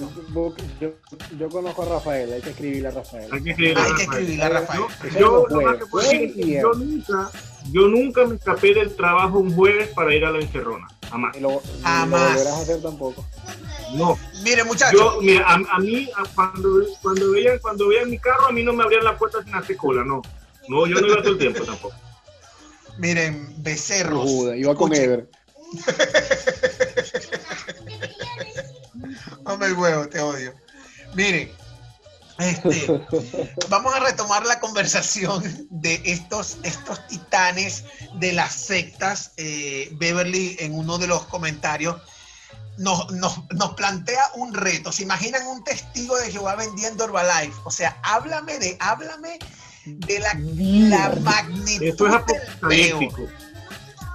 yo, yo, conozco a Rafael, hay que escribirle a Rafael. Hay que escribirle, hay que escribirle a Rafael. Yo, yo, nunca, yo nunca me escapé del trabajo un jueves para ir a la encerrona. Jamás. Y lo, Jamás. Lo a hacer tampoco. No. Mire, muchachos. Yo, mira, a, a mí, a, cuando, cuando, veían, cuando veían mi carro, a mí no me abrían la puerta sin hacer cola, no. No, yo no iba todo el tiempo tampoco. Miren, becerros. Juda, iba con Ever. [laughs] Hombre, el huevo, te odio. Miren, Este, [laughs] vamos a retomar la conversación de estos, estos titanes de las sectas. Eh, Beverly en uno de los comentarios nos, nos, nos, plantea un reto. ¿Se imaginan un testigo de Jehová vendiendo Herbalife? O sea, háblame de, háblame de la, la magnitud Esto es apocalíptico.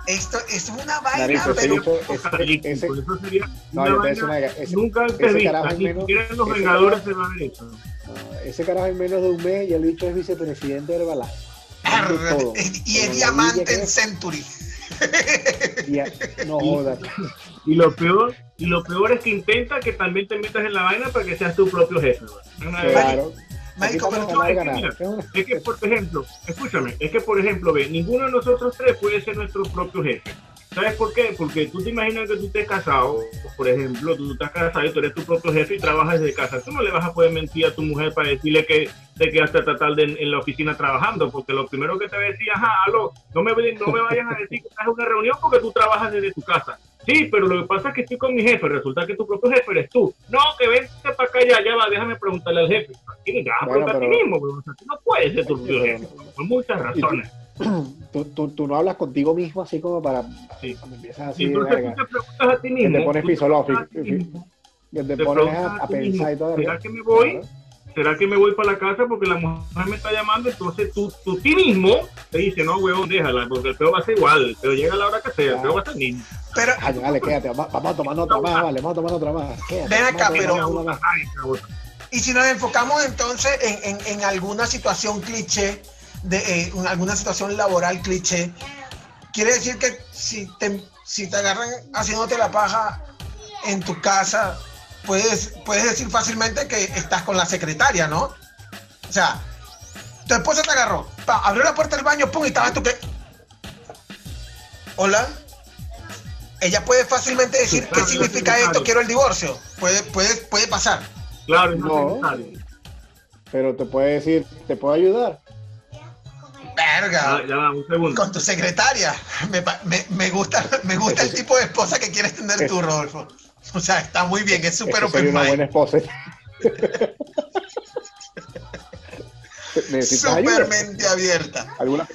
Esto es una vaina, pero... Ese, ese, eso sería no, una vaina ese, nunca antes vista, ni siquiera los Vengadores se va a ver eso. No, ese carajo en menos de un mes ya el bicho es vicepresidente de Herbalife. Y es diamante en Century. [laughs] no jodas. Y lo peor, y lo peor es que intenta que también te metas en la vaina para que seas tu propio jefe. Claro. Marico, pero no, es, que, mira, es que, por ejemplo, escúchame, es que, por ejemplo, ve, ninguno de nosotros tres puede ser nuestro propio jefe. ¿Sabes por qué? Porque tú te imaginas que tú estés casado, por ejemplo, tú estás casado y tú eres tu propio jefe y trabajas desde casa. Tú no le vas a poder mentir a tu mujer para decirle que te quedaste hasta tarde en, en la oficina trabajando, porque lo primero que te va a decir, ajá, aló, no me, no me vayas a decir que estás en una reunión porque tú trabajas desde tu casa. Sí, pero lo que pasa es que estoy con mi jefe, resulta que tu propio jefe eres tú. No, que vente para acá ya, ya va, déjame preguntarle al jefe. Aquí ya vas bueno, a preguntar a ti mismo, pero, o sea, tú no puedes ser tu propio jefe, por muchas razones. [clears throat] Tú, tú, tú, no hablas contigo mismo así como para sí. cuando empiezas así Entonces verga, tú te preguntas a ti mismo. que te pones fisológico, que te, Te pones preguntas a, a pensar mismo, y todo. ¿será que me voy? Claro. ¿Será que me voy para la casa porque la mujer me está llamando? Entonces tú, tú ti mismo te dices, no, huevón, déjala, porque el peo va a ser igual, pero llega a la hora que sea, el peo va a ser niño. Pero, Ay, vale, quédate, vamos, vamos a tomar otra más, vale, vamos a tomar otra más. Quédate, Ven acá, pero- y si nos enfocamos entonces en, en, en alguna situación cliché, de eh, alguna situación laboral cliché, quiere decir que si te, si te agarran haciéndote la paja en tu casa, puedes, puedes decir fácilmente que estás con la secretaria, ¿no? O sea, tu esposa te agarró, pa, abrió la puerta del baño, pum, y estaba tú que... Hola. Ella puede fácilmente decir qué Claro, significa esto, quiero el divorcio. Puede, puede, puede pasar. Claro, No. necesario. Pero te puede decir, te puedo ayudar. Verga. Ya, ya va, un segundo. Con tu secretaria. Me, me, me gusta, me gusta el tipo de esposa que quieres tener tú, Rodolfo. O sea, está muy bien, es súper open una mind. buena esposa. [laughs] ¿Necesitas Súper mente abierta. ¿Alguna,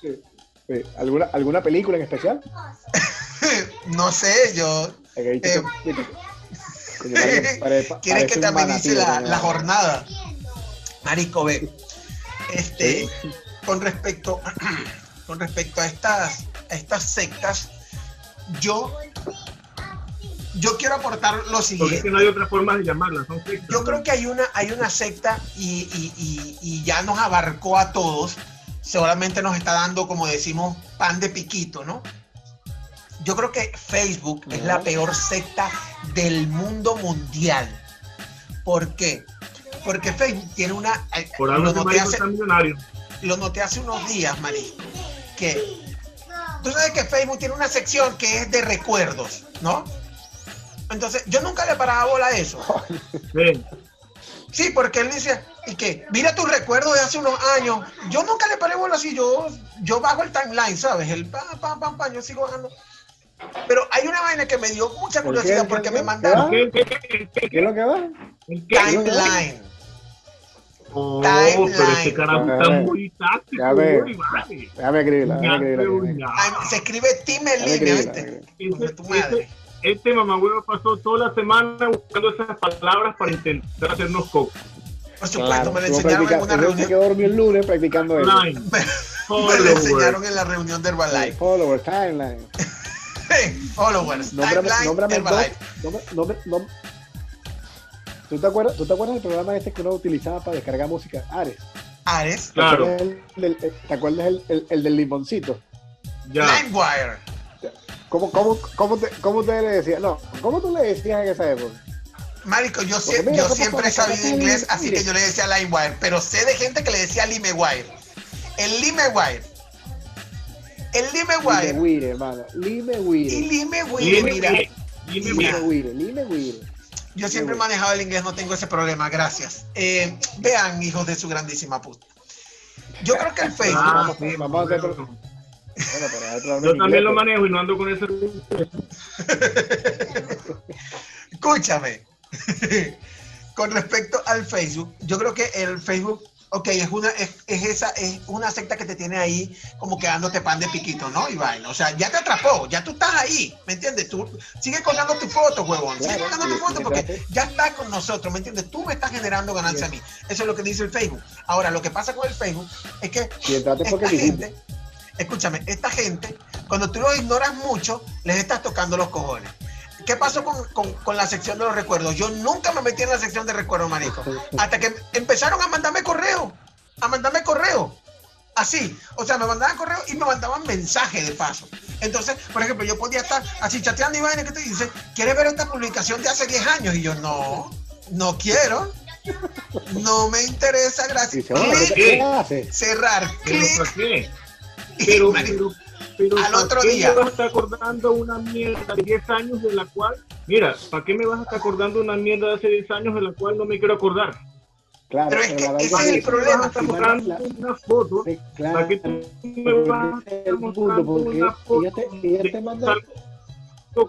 sí, sí. ¿Alguna, ¿Alguna película en especial? [laughs] No sé, yo. Eh, [laughs] ¿Quieres que te amenice la, jornada? Marico, ve. Este, Sí. Con respecto, [clears throat] con respecto a estas, a estas sectas, yo, yo quiero aportar lo Porque es siguiente. que no hay otra forma de llamarla. Son sectas. Yo creo que hay una, hay una secta y, y- y- y ya nos abarcó a todos. Seguramente nos está dando, como decimos, pan de piquito, ¿no? Yo creo que Facebook es la peor secta del mundo mundial. ¿Por qué? Porque Facebook tiene una... eh, Por algo noté Marico hace, millonario. Lo noté hace unos días, Marisco, que tú sabes que Facebook tiene una sección que es de recuerdos, ¿no? Entonces, yo nunca le paraba bola a eso. Sí. Sí, porque él dice, y que mira tus recuerdos de hace unos años. Yo nunca le paré bola así, yo, yo bajo el timeline, ¿sabes? El pam, pam, pam, pam, yo sigo bajando. Pero hay una vaina que me dio mucha ¿Por qué? curiosidad porque ¿Qué? me mandaron ¿Qué, qué, qué, qué, ¿Qué es lo que va? timeline. Oh, Timeline. pero carajo está muy táctico. ya ve. muy vale. Déjame escribirla, Ya déjame escribirla. veo, déjame ya. Ay, se escribe de Este, tu madre. este, mamagüevo pasó toda la semana buscando esas palabras para intentar hacernos coco. Por supuesto, Claro, me lo enseñaron en una se reunión. quedó dormido el lunes practicando eso. [laughs] Me lo Followers. enseñaron en la reunión de Herbalife. Follower, timeline. [laughs] Followers, timeline. Herbalife. ¿Tú te, acuerdas, ¿Tú te acuerdas del programa este que uno utilizaba para descargar música? Ares. Ares, ¿Te Claro. acuerdas el del- el- ¿Te acuerdas el, el- el del limoncito? Ya. LimeWire. ¿Cómo, cómo, cómo, te, ¿Cómo ustedes le decían? No, ¿cómo tú le decías en esa época? Marico, yo, mira, yo ¿cómo siempre he sabido inglés, así Mire. que yo le decía LimeWire, pero sé de gente que le decía LimeWire. El LimeWire. El Lime LimeWire. Wire, hermano. Lime Y Wire. LimeWire, mira, dime, dime, Yo siempre he manejado el inglés, no tengo ese problema, gracias. Eh, vean, hijos de su grandísima puta. Yo creo que el Facebook, Ah, Vamos- sí, vamos a hacer bueno. Pero [laughs] Yo también lo manejo y no ando con ese. [laughs] escúchame. [laughs] con respecto al Facebook, yo creo que el Facebook ok, es una, es, esa, es una secta que te tiene ahí como quedándote pan de piquito, ¿no? Y vaina. O sea, ya te atrapó, ya tú estás ahí, ¿me entiendes? Tú sigue colgando tu foto, huevón. Sigue colgando tu foto porque ya está con nosotros, ¿me entiendes? Tú me estás generando ganancia a mí. Eso es lo que dice el Facebook. Ahora, lo que pasa con el Facebook es que esta gente, escúchame, esta gente, cuando tú los ignoras mucho, les estás tocando los cojones. ¿Qué pasó con, la sección de los recuerdos? Yo nunca me metí en la sección de recuerdos, marico. Hasta que empezaron a mandarme correo. A mandarme correo. Así. O sea, me mandaban correo y me mandaban mensaje de paso. Entonces, por ejemplo, yo podía estar así chateando y vaina que te dice, ¿quieres ver esta publicación de hace 10 años? Y yo, no, no quiero. No me interesa, gracias. cerrar, clic. Pero, pero al otro qué día. me vas a estar acordando una mierda de 10 años de la cual, mira, ¿para qué me vas a estar acordando una mierda de hace 10 años de la cual no me quiero acordar? Claro, pero es que ese es el problema. Estás mostrando una foto sí, claro, para que tú me vas a estar mostrando una foto ella te, ella te manda,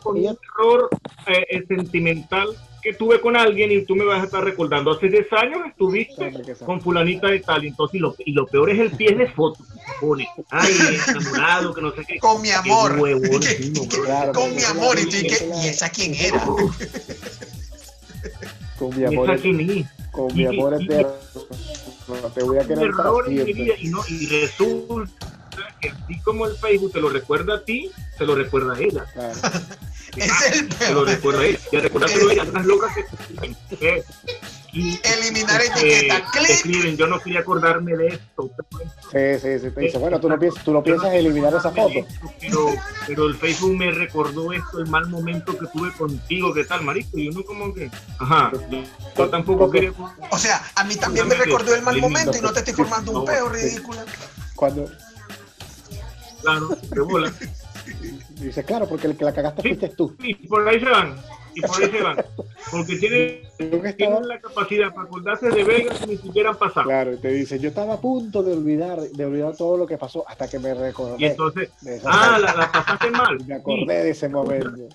con ella, un error eh, eh, sentimental que tuve con alguien y tú me vas a estar recordando. Hace 10 años estuviste con fulanita de tal, entonces, y lo, y lo peor es el pie de foto. Pone, ay, enamorado, que no sé qué. Con mi amor. [laughs] con mi amor. Y, ¿y esa quién era? [laughs] con mi amor. ¿Esa quién es? Con mi amor eterno. te voy a querer y, no, y resulta que así como el Facebook te lo recuerda a ti, te lo recuerda a ella. [laughs] es el peor. Te lo recuerda a ella. Ya recuérdate ella, unas locas que... Y, Eliminar etiqueta. Escriben, yo no quería acordarme de esto. Sí, sí, sí. Te dice, bueno, tú no piensas, tú no piensas eliminar esa foto. pero, pero el Facebook me recordó esto, el mal momento que tuve contigo, ¿qué tal, marico? Y uno como que, ajá, yo, tampoco quería... O sea, a mí también me recordó el mal momento y no te estoy formando un peo ridículo. Cuando, Claro, de bola. [laughs] Dice, claro, porque el que la cagaste fuiste tú. Y por ahí se van. Y por ahí se van. Porque tienen, tienen la capacidad para acordarse de Vegas y ni siquiera han pasado. Claro, te dice, yo estaba a punto de olvidar, de olvidar todo lo que pasó hasta que me recordé. Y entonces, ah, la, la, pasaste mal. [laughs] Me acordé de ese momento.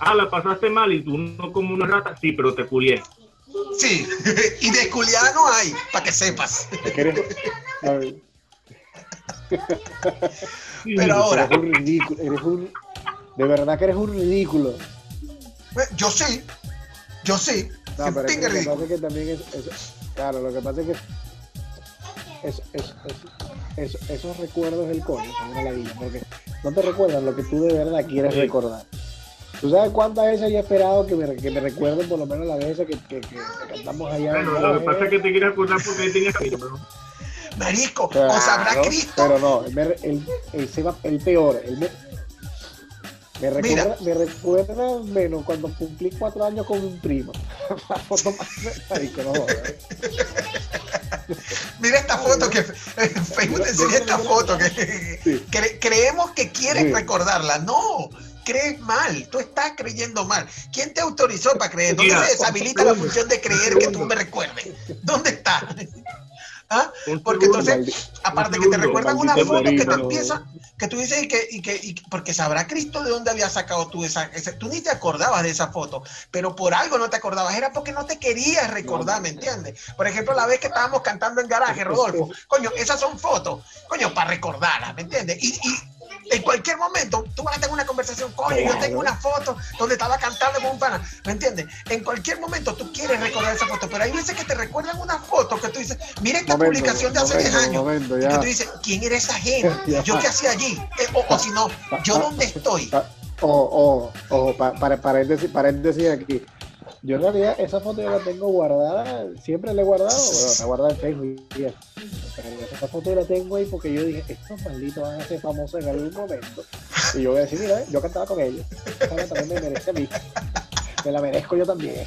Ah, la pasaste mal y tú no como una rata, sí, pero te culié. Sí, [laughs] y de culiar no hay, para que sepas. Pero ahora. Eres un ridículo. Eres un, de verdad que eres un ridículo. Yo sí. Yo sí. No, pero es que lo que pasa es que también es, Claro, lo que pasa es que. Es, es, es, esos recuerdos del coño son una ladilla, porque no te recuerdan lo que tú de verdad quieres recordar. ¿Tú sabes cuántas veces he esperado que me, que me recuerden por lo menos las veces que, que, que, cantamos allá? Bueno, lo que pasa es que te quieres acordar porque ahí tenías que Marisco, o sabrá Cristo. Pero no, el, el, el, el peor. El, me, me, recuerda, me recuerda menos cuando cumplí cuatro años con un primo. [laughs] Marico, no, Mira esta foto que Facebook te enseña esta foto que creemos que quieres recordarla. No, crees mal, tú estás creyendo mal. ¿Quién te autorizó para creer? ¿Dónde se deshabilita la [laughs] función de creer que tú me recuerdes? ¿Dónde está? ¿Ah? Porque entonces, aparte que te recuerdan una foto que te empieza, que tú dices y que, y que porque sabrá Cristo de dónde había sacado tú esa, tú ni te acordabas de esa foto, pero por algo no te acordabas, era porque no te querías recordar, ¿me entiendes? Por ejemplo, la vez que estábamos cantando en garaje, Rodolfo, coño, esas son fotos, coño, para recordarlas, ¿me entiendes? Y, y en cualquier momento tú vas a tener una conversación, coño, yo tengo una foto donde estaba cantando con un pana, ¿me entiendes? En cualquier momento tú quieres recordar esa foto, pero hay veces que te recuerdan una foto que tú dices, mira esta publicación de hace 10 años, y que tú dices, ¿quién era esa gente? [laughs] ¿Yo qué hacía allí? Eh, o, si no, ¿yo dónde estoy? [laughs] O, o, o para, para, decir, para decir aquí, yo en realidad esa foto yo la tengo guardada, siempre la he guardado, bueno, la he guardado en Facebook. Pero esa foto yo la tengo ahí porque yo dije, estos malditos van a ser famosos en algún momento. Y yo voy a decir, mira, yo cantaba con ellos. Esa también me merece a mí. Me la merezco yo también.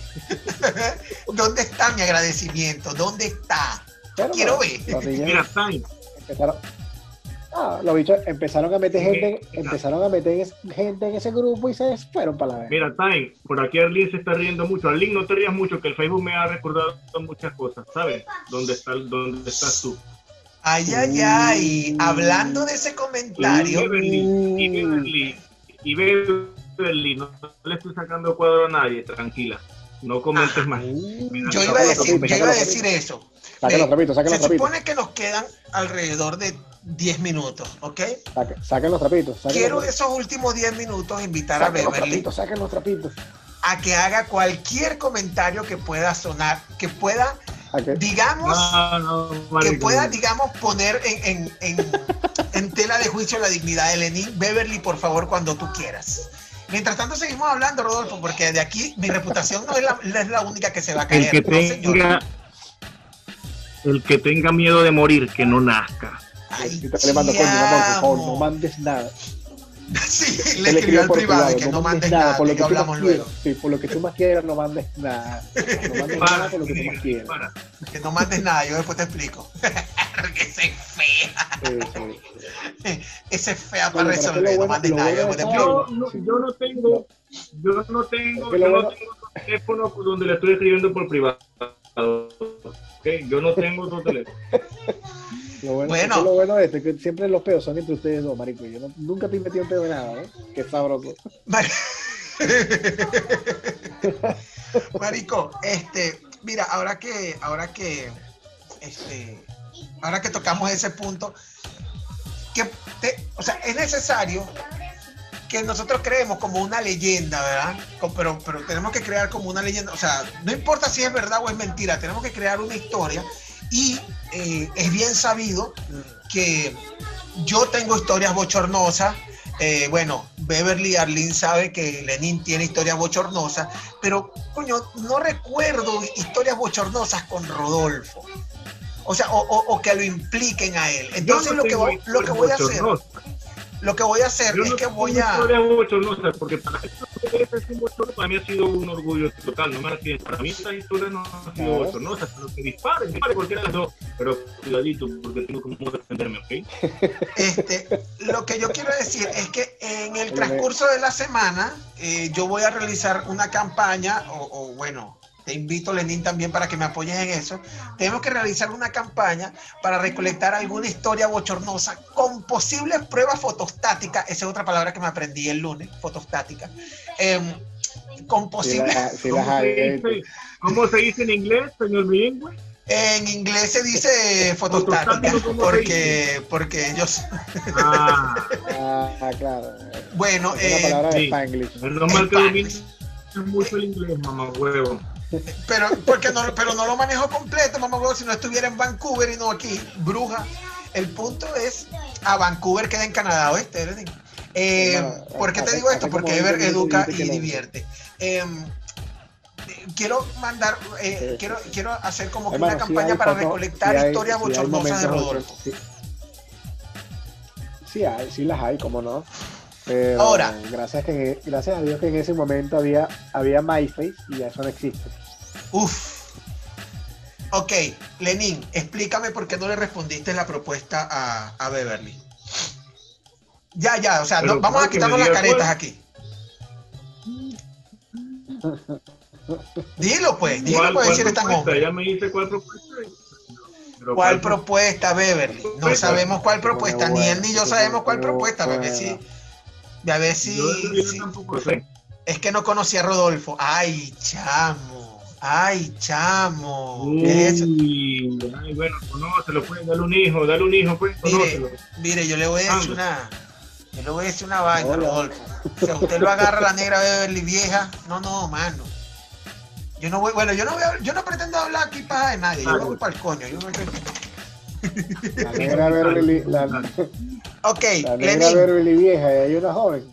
[laughs] ¿Dónde está mi agradecimiento? ¿Dónde está? Quiero ver. Mira, Empezaron, Ah, los bichos empezaron a meter gente, empezaron a meter gente en ese grupo y se fueron para la vez. Mira, Time, por aquí Arlene se está riendo mucho. Arlene, no te rías mucho, que el Facebook me ha recordado muchas cosas, ¿sabes? ¿Dónde, está, dónde estás tú? Ay, ay, ay. Hablando de ese comentario. Y Beverly, y Beverly, no le estoy sacando cuadro a nadie, tranquila. No comentes más. Yo iba a decir, yo iba a decir eso. Se supone que nos quedan alrededor de 10 minutos, ¿ok? Saquen los trapitos. Saquen Quiero los, esos últimos 10 minutos invitar a los Beverly trapitos, saquen los trapitos. a que haga cualquier comentario que pueda sonar, que pueda, digamos, No, no, que pueda, digamos, poner en, en- en- [laughs] en tela de juicio la dignidad de Lenin. Beverly, por favor, cuando tú quieras. Mientras tanto, seguimos hablando, Rodolfo, porque de aquí mi reputación no es la, no es la única que se va a caer. El que no, señor. tenga el que tenga miedo de morir, que no nazca. Ay, Yo te le mando, coño, amor, por favor, no mandes nada. [laughs] Sí, Te le escribió al por privado que no mandes nada, por lo que hablamos más luego. quieras. Sí, por lo que tú más quieras, no mandes nada. No mandes [laughs] nada por lo que tú más quieras. para. Que no mandes nada, yo después te explico. [laughs] que esa es fea. Sí, sí. Esa es fea Bueno, para resolver, lo no bueno- mandes nada, yo bueno después te explico. Yo no, yo no tengo, yo no tengo, yo no bueno- tengo otro teléfono donde le estoy escribiendo por privado. Ok, yo no tengo otro teléfono. Lo bueno, Bueno. es que lo bueno de esto es que siempre los pedos son entre ustedes dos, marico. Yo no- nunca te he metido en pedo de nada, ¿eh? Qué sabroso. Mar- [laughs] Marico, este, mira, ahora que, ahora que, este, ahora que tocamos ese punto, que te- o sea, es necesario que nosotros creemos como una leyenda, ¿verdad? Pero, pero tenemos que crear como una leyenda, o sea, no importa si es verdad o es mentira, tenemos que crear una historia y eh, es bien sabido que yo tengo historias bochornosas, eh, bueno, Beverly Arlene sabe que Lenin tiene historias bochornosas, pero coño, no recuerdo historias bochornosas con Rodolfo. O sea, o, o- o que lo impliquen a él. Entonces no lo que voy, lo que voy a hacer. Lo que voy a hacer Yo es no que voy a historias bochornosas, porque para es un bochorno, para mí ha sido un orgullo total. No me arrepiento. Para mí estas historias no han sido bochornosas, pero que disparen, disparen cualquiera de las dos. Pero cuidadito, porque tengo como defenderme, ¿ok? [laughs] Este, lo que yo quiero decir es que en el transcurso de la semana eh, yo voy a realizar una campaña, o, o bueno, te invito Lenín también para que me apoyes en eso. Tenemos que realizar una campaña para recolectar alguna historia bochornosa con posibles pruebas fotostáticas. Esa es otra palabra que me aprendí el lunes, fotostática. Em, con Si posibles... la- si ¿Cómo se, dice, ¿Cómo se dice en inglés, señor bilingüe? En inglés se dice fotostática, Fotostático, ¿cómo se porque, porque ellos... Ah, Ah, [laughs] claro. Bueno, Es una eh, palabra de sí. Spanglish. mucho el inglés, mamá huevo. Pero, porque no, pero no lo manejo completo, mamá si no estuviera en Vancouver y no aquí, bruja. El punto es, a Vancouver queda en Canadá, ¿oíste? Eh, ¿Por qué te hace- digo esto? Porque Ever 20 minutos educa y divierte. Eh, quiero mandar, eh, quiero, quiero hacer como que Hermano, una campaña para recolectar hay- historias bochornosas de Rodolfo. Sí. Sí hay, sí las hay, como no. Pero Ahora. gracias, que, gracias a Dios que en ese momento había, había MyFace y ya eso no existe. Uf. Ok, Lenin, explícame por qué no le respondiste la propuesta a, a Beverly. Ya, ya, o sea, no- vamos a ¿cómo que quitarnos las caretas cuál? aquí. Dilo pues, dilo ¿Cuál, pues cuál si eres tan hombre. Ella me dice cuál propuesta. Pero ¿Cuál propuesta, Beverly? No sabemos cuál propuesta, ni él ni yo Bueno, sabemos cuál bueno, propuesta, a ver bueno. si, a ver si, Yo, yo si- tampoco sé. es que no conocía a Rodolfo. Ay, chamo, ay, chamo. ¿Qué es eso? Uy, ay, bueno, conócelo, pues, dale un hijo, dale un hijo, pues, Mire, conócelo. mire, yo le voy a decir una, yo le voy a decir una vaina. Rodolfo. Si a usted lo agarra la negra Beverly vieja, no, no, mano. Yo no voy, bueno, yo no voy a- yo no pretendo hablar aquí para de nadie, yo me voy para el coño. Yo me- La negra Beverly, la, Ok, la negra Lenin, Beverly vieja y hay una joven.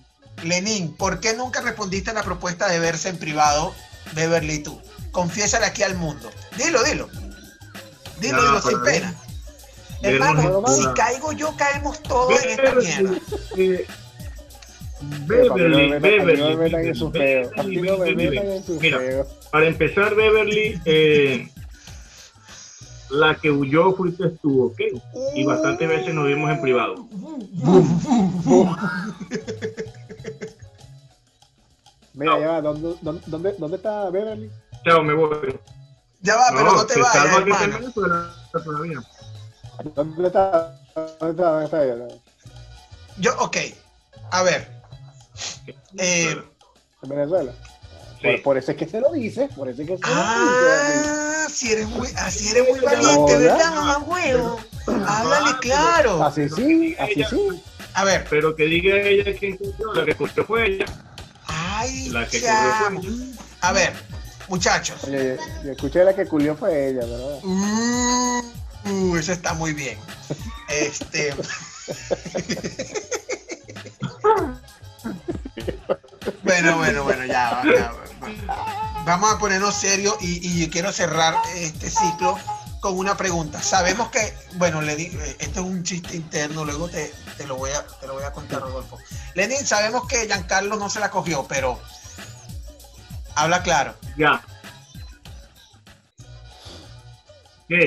Lenin, ¿por qué nunca respondiste a la propuesta de verse en privado, Beverly tú? Confiésale aquí al mundo. Dilo, dilo. Dilo, dilo sin pena. Hermano, si caigo yo, caemos todos en esta mierda. eh, Beverly, Beverly, Mira. Para empezar, Beverly, eh, la que huyó fuiste tú, ¿ok? Y bastantes veces nos vimos en privado. [laughs] Mira, ya va, ¿dónde, dónde, dónde, dónde está Beverly? Chao, me voy. Ya va, pero no te vayas, todavía. ¿Dónde está? ¿Dónde está? ¿Dónde está ella? Yo, ok. A ver. Eh, ¿En Venezuela? Por, eso es que se lo dice, por eso es que se ah, lo dice. Si eres muy, así eres muy valiente, ¿verdad, mamá huevo? Háblale claro. Así sí, así sí. A ver. Pero que diga ella quién la que corrió fue ella. Ay, la que corrió fue ella. A ver, muchachos. Oye, yo escuché la que culió fue ella, ¿verdad? Uh, uh, eso está muy bien. Este. bueno, bueno, bueno, ya, ya, Vamos a ponernos serios y, y quiero cerrar este ciclo con una pregunta. Sabemos que, bueno, le di, esto es un chiste interno, luego te, te, lo voy a, te lo voy a contar, Rodolfo. Lenin, sabemos que Giancarlo no se la cogió, pero habla claro. Ya.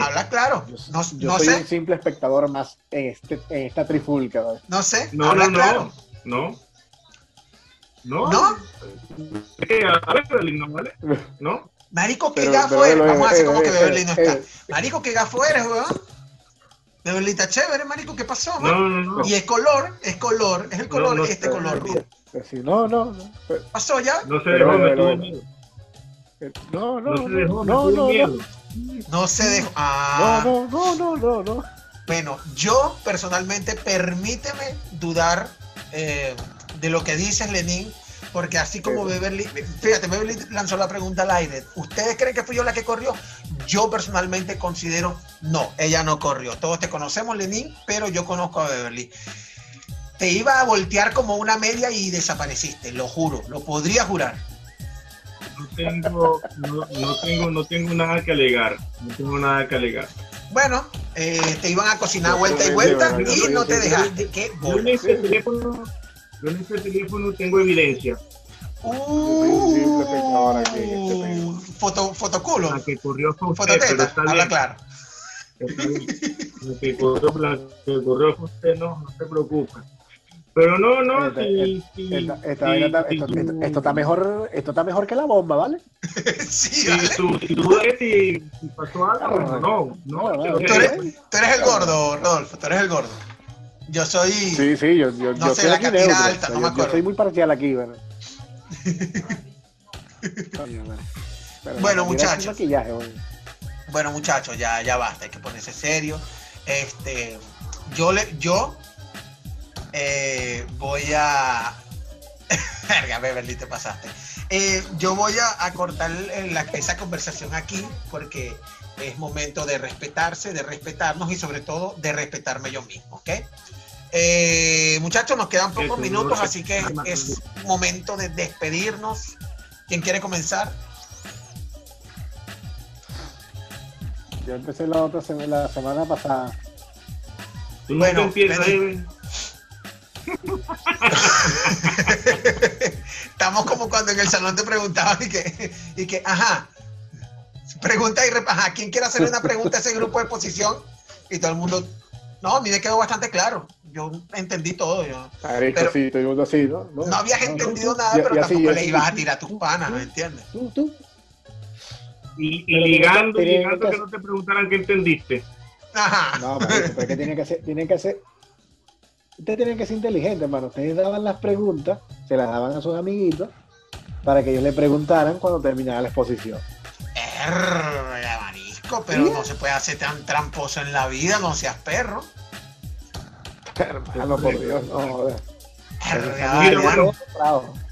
Habla claro. No, yo soy un simple espectador más en, este, en esta trifulca. No sé. No, habla no, claro. no. No. ¿No? A ver, no vale. ¿No? Marico, qué gafo eres. Vamos a hacer como que Beverly no está. Marico, qué gafo eres, weón. Beverly está chévere, marico, ¿qué pasó? No, no, no. Y es color, es color, es el color, este color, mira. No, no, no. ¿Pasó ya? No se dejó, me tuvo miedo. No, no, no, se dejó, no, no, no. No se dejó. Ah. No, no, no, no, no. Bueno, yo personalmente permíteme dudar eh, de lo que dices, Lenín, porque así como Beverly, fíjate, Beverly lanzó la pregunta al aire, ¿ustedes creen que fui yo la que corrió? Yo personalmente considero, no, ella no corrió. Todos te conocemos, Lenín, pero yo conozco a Beverly. Te iba a voltear como una media y desapareciste, lo juro, lo podría jurar. No tengo, no, tengo, no tengo nada que alegar, no tengo nada que alegar. Bueno, eh, te iban a cocinar vuelta y vuelta y no te dejaste. ¿Qué? Yo en este teléfono tengo evidencia. Uh, foto, fotoculo. La que corrió usted, Fototeta, habla claro. La que corrió, la que fue usted, no, no se preocupe. Pero no, no, esta, si, si, esta, si, esto, esto, esto, está mejor, esto está mejor que la bomba, ¿vale? [laughs] sí, tú, si tú ves si, pasó algo, no, no. no, tú, eres, tú eres el gordo, Rodolfo, tú eres el gordo. Yo soy. Sí, sí, yo, yo, no yo sé, la catira alta, no me acuerdo. Yo soy muy parcial aquí, [laughs] bueno. bueno, muchachos. Bueno, muchachos, ya, ya basta, hay que ponerse serio. Este, yo le, yo eh, voy a. [laughs] Verga, Beverly, te pasaste. Eh, yo voy a, a cortar la, esa conversación aquí porque es momento de respetarse, de respetarnos y sobre todo de respetarme yo mismo, ¿ok? Eh, muchachos, nos quedan pocos minutos, así que es momento de despedirnos. ¿Quién quiere comenzar? Yo empecé la otra semana, la semana pasada. bueno, [laughs] Estamos como cuando en el salón te preguntaban y que, y que ajá, pregunta y ajá, ¿quién quiere hacer una pregunta a ese grupo de posición? Y todo el mundo, no, a mí me quedó bastante claro yo entendí todo. Yo, pero, sí, así, ¿no? No, habías entendido nada, pero tampoco le ibas a tirar a tus panas, ¿me entiendes? Tú, tú. Y, y ligando, ligando que no te preguntaran qué entendiste. Ajá. No, pero que tiene que ser, tiene que ser, ustedes tienen que ser inteligentes, hermano. Ustedes daban las preguntas, se las daban a sus amiguitos, para que ellos le preguntaran cuando terminara la exposición. Err, marisco, pero no se puede hacer tan tramposo en la vida, no seas perro. Hermano, por Dios, no,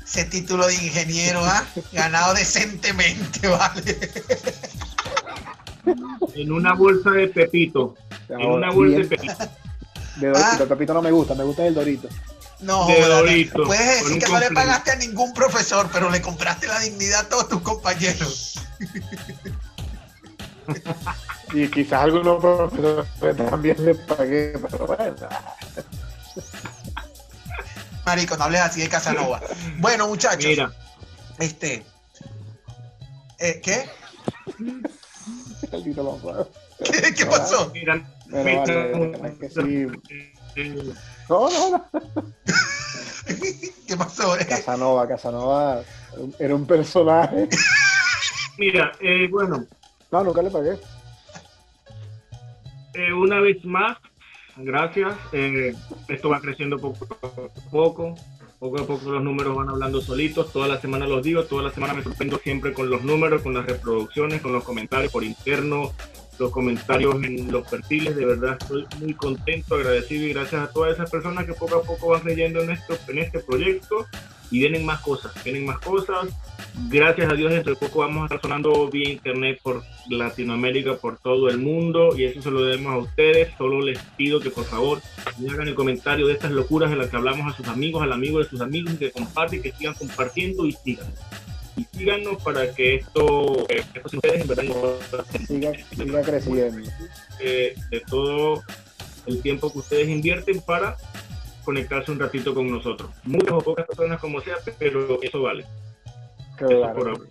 Ese título de ingeniero, ¿ah? Ganado decentemente, [laughs] ¿vale? En una bolsa de Pepito. En una bolsa de Pepito. De Dorito, ah. Pepito no me gusta, me gusta el Dorito. No, de Dorito, puedes decir que no le pagaste a ningún profesor, pero le compraste la dignidad a todos tus compañeros. y quizás algunos profesores también le pagué, pero bueno. Marico, no hables así de Casanova. Bueno, muchachos. Mira. Este. Eh, ¿Qué? [laughs] ¿Qué, ¿Qué pasó? Mira, mira, que sí. [laughs] No, no, no. ¿Qué pasó? Casanova, Casanova era un personaje. Mira, eh, bueno. No, nunca le pagué. Eh, una vez más, gracias. Eh, esto va creciendo poco a poco. Poco a poco los números van hablando solitos, toda la semana los digo, toda la semana me sorprendo siempre con los números, con las reproducciones, con los comentarios por interno, los comentarios en los perfiles, de verdad estoy muy contento, agradecido y gracias a todas esas personas que poco a poco van leyendo en, esto, en este proyecto y vienen más cosas, vienen más cosas. Gracias a Dios, dentro de poco vamos a estar sonando vía internet por Latinoamérica, por todo el mundo, y eso se lo debemos a ustedes. Solo les pido que por favor me hagan el comentario de estas locuras de las que hablamos a sus amigos, al amigo de sus amigos, y que comparten, que sigan compartiendo y sigan. Y síganos para que esto, eh, ustedes en verdad siga, siga creciendo. Eh, de todo el tiempo que ustedes invierten para conectarse un ratito con nosotros. Muchas o pocas personas como sea, pero eso vale.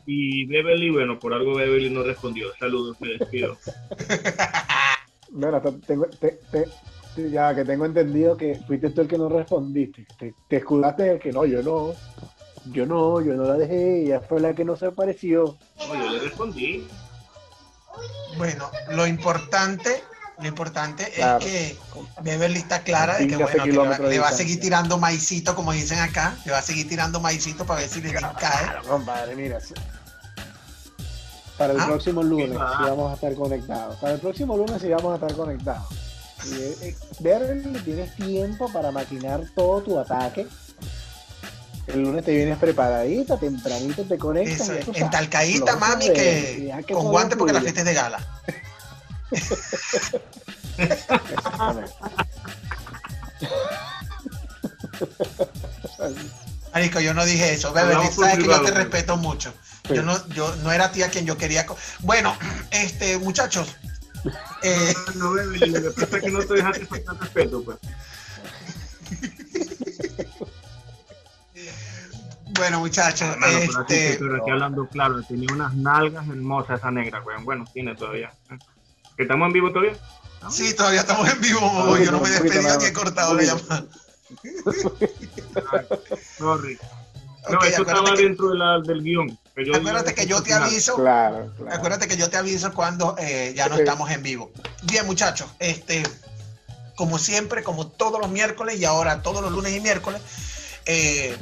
y Beverly, bueno, por algo Beverly no respondió. Saludos, me despido. [laughs] bueno, tengo, ya que tengo entendido que fuiste tú el que no respondiste. Te, te escudaste el que no, yo no. Yo no, yo no la dejé, ella fue la que no se apareció. yo le respondí. Bueno, lo importante lo importante es que Beverly está clara de que, bueno, le, va, a seguir tirando maicito, como dicen acá. Le va a seguir tirando maicito para ver si le cae. compadre, mira. Para el ah, próximo lunes sí vamos a estar conectados. Para el próximo lunes sí vamos a estar conectados. Eh, eh, Beverly, tienes tiempo para maquinar todo tu ataque. El lunes te vienes preparadita, tempranito te conectas. en talcaíta, mami, que, con guantes porque la fiesta es de gala. Marico, yo no dije eso. Bebé, sabes que yo te respeto mucho. Yo no, yo no era tía quien yo quería. Bueno, este, muchachos. Eh... No, bebé, lo que pasa es que no te dejaste faltar respeto, pues. Bueno, muchachos. este... pero aquí hablando claro, tenía unas nalgas hermosas esa negra, weón. Bueno, tiene todavía. ¿Que estamos en vivo todavía? Sí, todavía estamos en vivo. yo no me despedí que he cortado la llamada. Sorry. No, eso estaba dentro de la, del guion. acuérdate que yo te aviso. Claro, Acuérdate que yo te aviso cuando eh, ya no estamos en vivo. Bien, muchachos, este, como siempre, como todos los miércoles y ahora todos los lunes y miércoles, eh,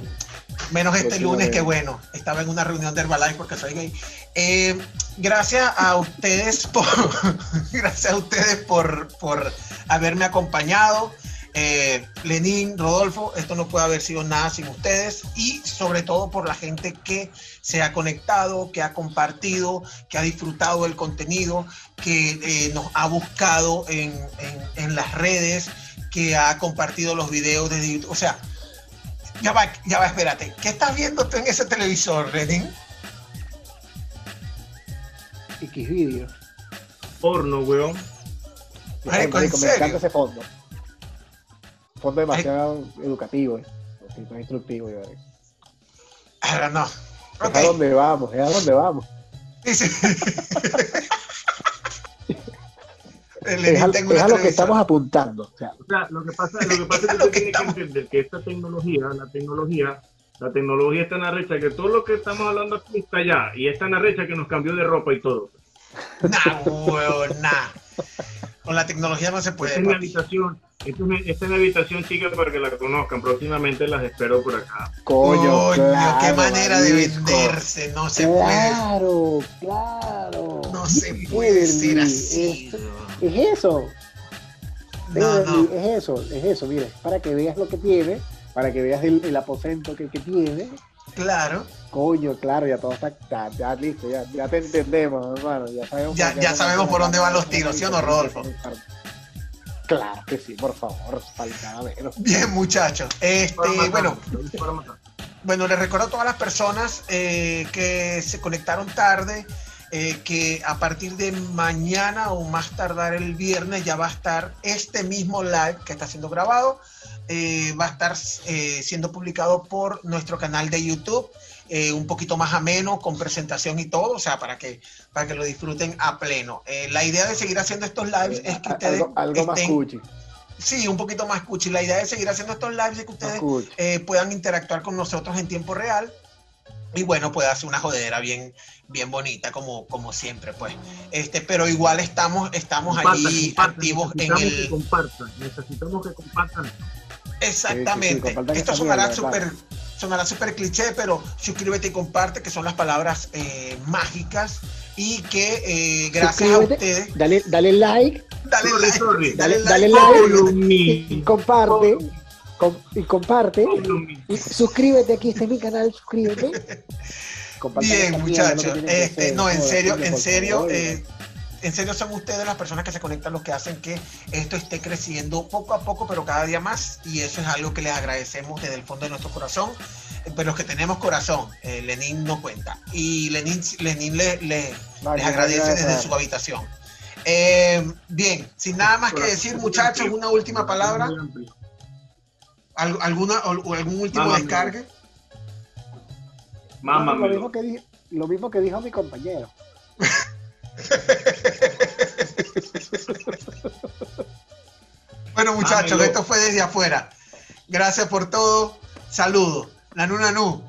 menos este lunes que bueno, estaba en una reunión de Herbalife porque soy gay. Eh, gracias a ustedes por [laughs] gracias a ustedes por, por haberme acompañado. Eh, Lenín, Rodolfo, esto no puede haber sido nada sin ustedes y sobre todo por la gente que se ha conectado, que ha compartido, que ha disfrutado del contenido, que eh, nos ha buscado en, en, en, las redes, que ha compartido los videos de YouTube. O sea, ya va, ya va, espérate. ¿Qué estás viendo tú en ese televisor, Lenín? X. Porno, weón. me encanta ese fondo. Fondo demasiado educativo, eh. instructivo, yo Ahora no. Es a dónde vamos, es a dónde vamos. [laughs] es, a, lo que estamos apuntando. O sea, lo que pasa, lo [laughs] que pasa es que tú tienes que entender que esta tecnología, la tecnología, la tecnología está en la recha, que todo lo que estamos hablando aquí está allá, y está en la recha que nos cambió de ropa y todo. Nah, weón, nah. Con la tecnología no se puede. Esta es mi habitación, esta es mi habitación, chicas, para que la conozcan. Próximamente las espero por acá. Coño, qué manera de venderse. No se puede. Claro, claro. No se puede decir así. Es, eso. Es eso, es eso, mire, para que veas lo que tiene, para que veas el, aposento que, que tiene. Claro. Coño, claro, ya todo está, ya, listo, ya, ya, te entendemos, hermano. Ya sabemos, ya, ya sabemos por dónde van los tiros, ¿sí o no, Rodolfo? Claro que sí, por favor, faltaba menos. Bien, muchachos. Este, bueno, bueno, les recuerdo a todas las personas eh, que se conectaron tarde. Eh, que a partir de mañana o más tardar el viernes ya va a estar este mismo live que está siendo grabado, eh, va a estar siendo publicado por nuestro canal de YouTube. Eh, un poquito más ameno, con presentación y todo, o sea, para que, para que lo disfruten a pleno. Eh, la idea de seguir haciendo estos lives es que ustedes... Algo, más cuchi. Sí, un poquito más cuchi. La idea de seguir haciendo estos lives es que ustedes eh, puedan interactuar con nosotros en tiempo real y bueno, puede hacer una jodera bien, bien bonita, como, como siempre, pues. Este, pero igual estamos, estamos ahí activos en el. Que compartan, necesitamos que compartan Exactamente. Esto sonará súper sonará súper cliché, pero suscríbete y comparte, que son las palabras eh, mágicas y que eh, gracias a ustedes. Dale, dale like. Dale like. Dale, dale, like. y, comparte. Y comparte. Y suscríbete aquí, este es mi canal, suscríbete. Bien, muchachos. Este, no, en serio, en serio. Eh, en serio son ustedes las personas que se conectan los que hacen que esto esté creciendo poco a poco, pero cada día más. Y eso es algo que les agradecemos desde el fondo de nuestro corazón. Pero los que tenemos corazón, eh, Lenin no cuenta. Y Lenin, Lenin le, les agradece desde su habitación. Eh, bien, sin nada más que decir, muchachos, una última palabra. ¿Alguna, o algún último descargue? Mamá, lo, mismo que lo mismo que dijo mi compañero. [laughs] bueno, muchachos, esto fue desde afuera. Gracias por todo. Saludos. Nanu Nanu.